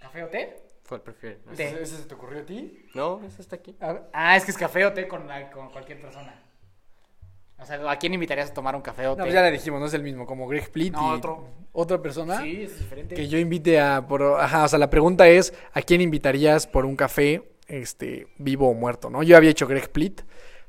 ¿Café o té? ¿Cuál prefieres? Té. ¿Ese se te ocurrió a ti? No, ese está aquí. Ah, es que es café o té con, con cualquier persona. O sea, ¿a quién invitarías a tomar un café o No, pues ya le dijimos, no es el mismo, como Greg Plitt No, y otro. otra persona. Sí, es diferente. Que yo invite a por ajá, o sea, la pregunta es ¿a quién invitarías por un café este vivo o muerto, ¿no? Yo había hecho Greg Plitt,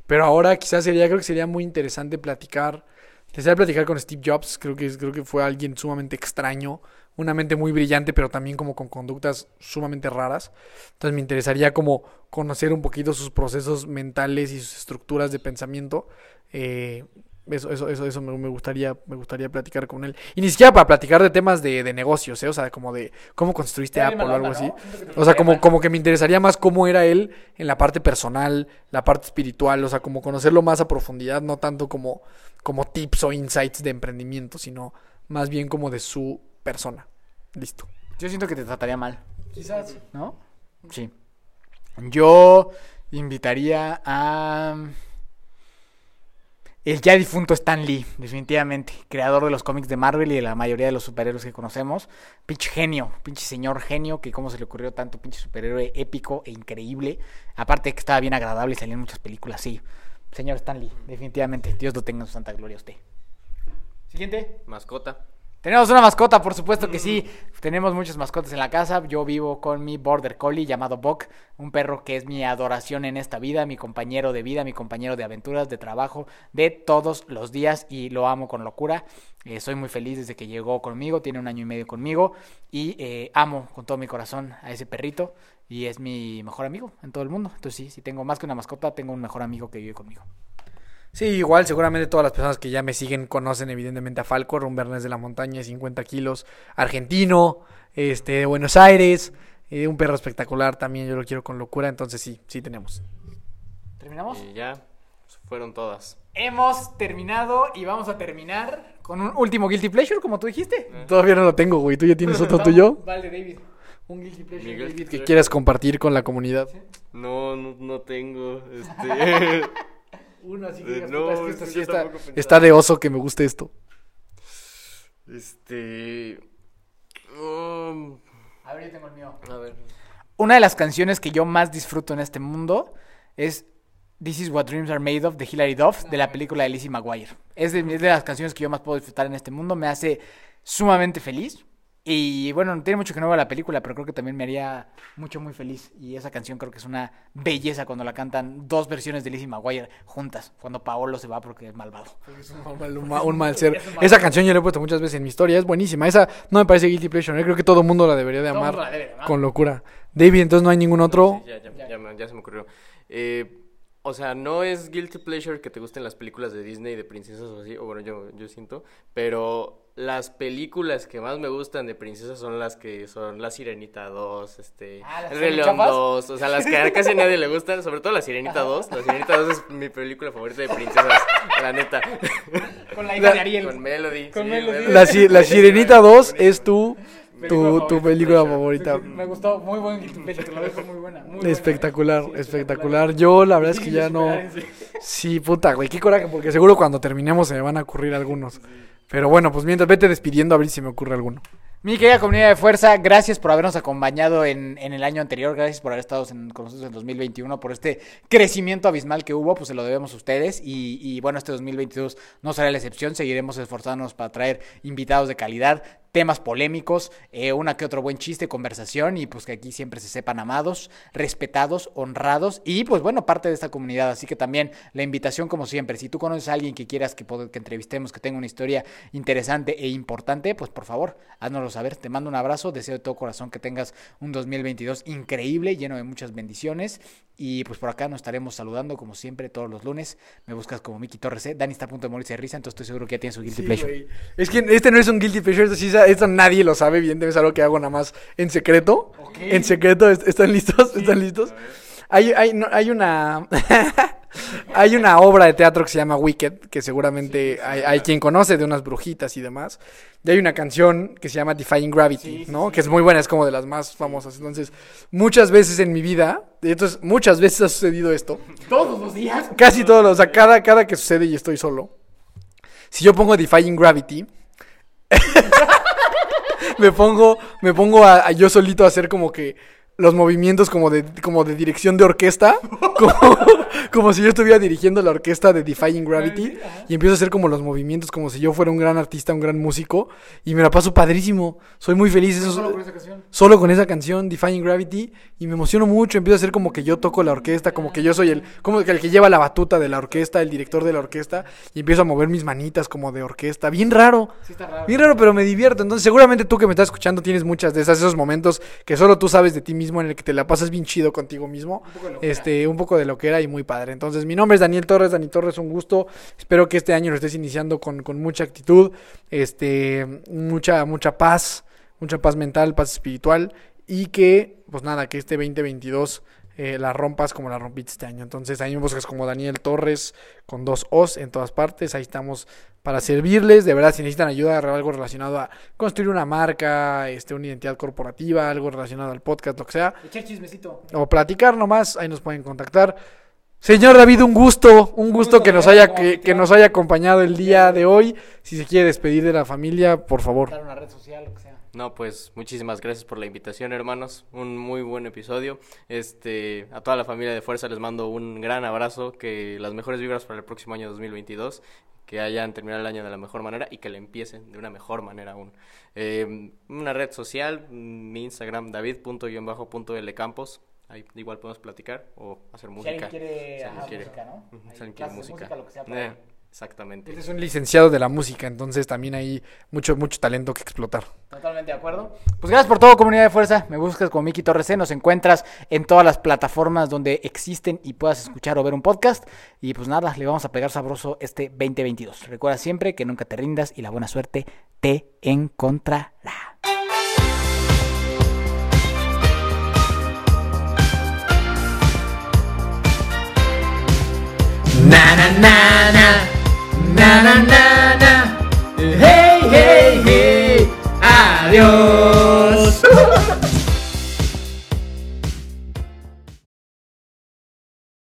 pero ahora quizás sería creo que sería muy interesante platicar Quisiera platicar con Steve Jobs, creo que, creo que fue alguien sumamente extraño, una mente muy brillante, pero también como con conductas sumamente raras. Entonces me interesaría como conocer un poquito sus procesos mentales y sus estructuras de pensamiento. Eh, eso, eso, eso, eso me, me gustaría, me gustaría platicar con él. Y ni siquiera para platicar de temas de, de negocios, ¿eh? O sea, como de cómo construiste Apple o algo onda, así. O sea, como, como que me interesaría más cómo era él en la parte personal, la parte espiritual, o sea, como conocerlo más a profundidad, no tanto como, como tips o insights de emprendimiento, sino más bien como de su persona. Listo. Yo siento que te trataría mal, Quizás. ¿no? Sí. Yo invitaría a... El ya difunto Stan Lee, definitivamente. Creador de los cómics de Marvel y de la mayoría de los superhéroes que conocemos. Pinche genio, pinche señor genio, que cómo se le ocurrió tanto pinche superhéroe épico e increíble. Aparte de que estaba bien agradable y salía en muchas películas, sí. Señor Stan Lee, definitivamente. Dios lo tenga en su santa gloria a usted. Siguiente. Mascota. Tenemos una mascota, por supuesto que sí. Tenemos muchas mascotas en la casa. Yo vivo con mi border collie llamado Buck, un perro que es mi adoración en esta vida, mi compañero de vida, mi compañero de aventuras, de trabajo, de todos los días y lo amo con locura. Eh, soy muy feliz desde que llegó conmigo, tiene un año y medio conmigo y eh, amo con todo mi corazón a ese perrito y es mi mejor amigo en todo el mundo. Entonces sí, si tengo más que una mascota, tengo un mejor amigo que vive conmigo. Sí, igual seguramente todas las personas que ya me siguen conocen evidentemente a Falcor, un Bernés de la montaña de 50 kilos, argentino, este, de Buenos Aires, eh, un perro espectacular también, yo lo quiero con locura, entonces sí, sí tenemos. ¿Terminamos? Y ya fueron todas. Hemos terminado y vamos a terminar con un último Guilty Pleasure, como tú dijiste. Todavía no lo tengo, güey, ¿tú ya tienes otro tuyo? Vale, David. Un Guilty Pleasure. Mi guilty David. Que quieras compartir con la comunidad. No, no, no tengo. Este. Uno así Eh, digas, no, puta, es que es esto que sí está-. Está de oso que me guste esto. Este. um, A ver, yo tengo el mío. a ver. Una de las canciones que yo más disfruto en este mundo es This is What Dreams Are Made Of de Hilary Duff de la película de Lizzie McGuire. Es de, es de las canciones que yo más puedo disfrutar en este mundo. Me hace sumamente feliz. Y bueno, no tiene mucho que no veo la película, pero creo que también me haría mucho, muy feliz. Y esa canción creo que es una belleza cuando la cantan dos versiones de Lizzie McGuire juntas. Cuando Paolo se va porque es malvado. Un mal, un mal- un mal ser. Esa canción yo la he puesto muchas veces en mi historia, es buenísima. Esa no me parece guilty pleasure, ¿eh? creo que todo el mundo la debería de amar mundo la debe de amar. con locura. David, entonces no hay ningún otro. Sí, ya, ya, ya me- ya se me ocurrió. Eh, o sea, no es guilty pleasure que te gusten las películas de Disney de princesas o así, o bueno, yo, yo siento, pero las películas que más me gustan de princesas son las que son La Sirenita 2, este, Ah, ¿las El Rey León chafas? 2, o sea, las que a casi nadie le gustan, sobre todo La Sirenita 2. La Sirenita 2 es mi película favorita de princesas, la neta. Con la hija de Ariel. Con Melody. Con sí, Melody. La, si- la Sirenita 2 es tu, Película tu, tu favorita. película favorita. Me gustó, muy buen película, la dejo muy buena. Muy buena. Espectacular, Sí, espectacular. Yo la verdad es que ya no... Sí. Sí, puta, güey, qué coraje, porque seguro cuando terminemos se me van a ocurrir algunos. Pero bueno, pues mientras vete despidiendo a ver si me ocurre alguno. Mi querida comunidad de fuerza, gracias por habernos acompañado en, en el año anterior, gracias por haber estado en- con nosotros en 2021, por este crecimiento abismal que hubo, pues se lo debemos a ustedes. Y, y bueno, este 2022 no será la excepción, seguiremos esforzándonos para traer invitados de calidad, temas polémicos, eh, una que otro buen chiste, conversación y pues que aquí siempre se sepan amados, respetados, honrados y pues bueno, parte de esta comunidad. Así que también la invitación como siempre, si tú conoces a alguien que quieras que, entrevistemos, que tenga una historia interesante e importante, pues por favor, háznoslo saber. Te mando un abrazo, deseo de todo corazón que tengas un 2022 increíble, lleno de muchas bendiciones y pues por acá nos estaremos saludando como siempre todos los lunes. Me buscas como Miki Torres, ¿eh? Dani está a punto de morirse de risa, entonces estoy seguro que ya tiene su guilty Sí, pleasure. Es que este no es un guilty pleasure, esto, sí, esto nadie lo sabe, evidentemente es algo que hago nada más en secreto. En secreto, ¿est- ¿están listos? ¿Están listos? Hay, hay, no, hay una... hay una obra de teatro que se llama Wicked, que seguramente hay, hay quien conoce de unas brujitas y demás. Y hay una canción que se llama Defying Gravity, ¿no? Que es muy buena, es como de las más famosas. Entonces, muchas veces en mi vida, entonces muchas veces ha sucedido esto. Todos los días. Casi todos, los- o sea, cada, cada que sucede y estoy solo. Si yo pongo Defying Gravity, me pongo, me pongo a, a yo solito a hacer como que los movimientos como de, como de dirección de orquesta, como, como si yo estuviera dirigiendo la orquesta de Defying Gravity, y empiezo a hacer como los movimientos como si yo fuera un gran artista, un gran músico, y me la paso padrísimo, soy muy feliz. Eso, Solo por esa ocasión. solo con esa canción, Defying Gravity, y me emociono mucho, empiezo a hacer como que yo toco la orquesta, como que yo soy el, como que el que lleva la batuta de la orquesta, el director de la orquesta, y empiezo a mover mis manitas como de orquesta, bien raro, Sí está raro. bien raro, pero me divierto, entonces seguramente tú que me estás escuchando tienes muchas de esas, esos momentos que solo tú sabes de ti mismo, en el que te la pasas bien chido contigo mismo, este, un poco de lo que era y muy padre, entonces mi nombre es Daniel Torres, Dani Torres, un gusto, espero que este año lo estés iniciando con, con mucha actitud, este, mucha, mucha paz, mucha paz mental, paz espiritual. Y que, pues nada, que este 2022 eh, la rompas como la rompiste este año. Entonces ahí me buscas como Daniel Torres con dos O's en todas partes. Ahí estamos para servirles. De verdad, si necesitan ayuda, algo relacionado a construir una marca, este, una identidad corporativa, algo relacionado al podcast, lo que sea, Echar chismecito. o platicar nomás, ahí nos pueden contactar. Señor David, un gusto, un gusto que nos haya que, que nos haya acompañado el día de hoy. Si se quiere despedir de la familia, por favor. Dar una red social, lo que sea. No, pues muchísimas gracias por la invitación, hermanos. Un muy buen episodio. Este, a toda la familia de Fuerza les mando un gran abrazo, que las mejores vibras para el próximo año 2022, que hayan terminado el año de la mejor manera y que le empiecen de una mejor manera aún. Eh, una red social, mi Instagram david.lcampos. Ahí igual podemos platicar o hacer Si música. alguien quiere, Si ajá, alguien quiere. música, ¿no? Si alguien quiere música. lo que sea para- Eh, exactamente. Este es un licenciado de la música, entonces también hay mucho, mucho talento que explotar. Totalmente de acuerdo. Pues gracias por todo, comunidad de fuerza. Me buscas como Miki Torres C. Nos encuentras en todas las plataformas donde existen y puedas escuchar o ver un podcast. Y pues nada, le vamos a pegar sabroso este 2022. Recuerda siempre que nunca te rindas y la buena suerte te encontrará. Na na na na Na na na na. Hey hey hey. Adiós.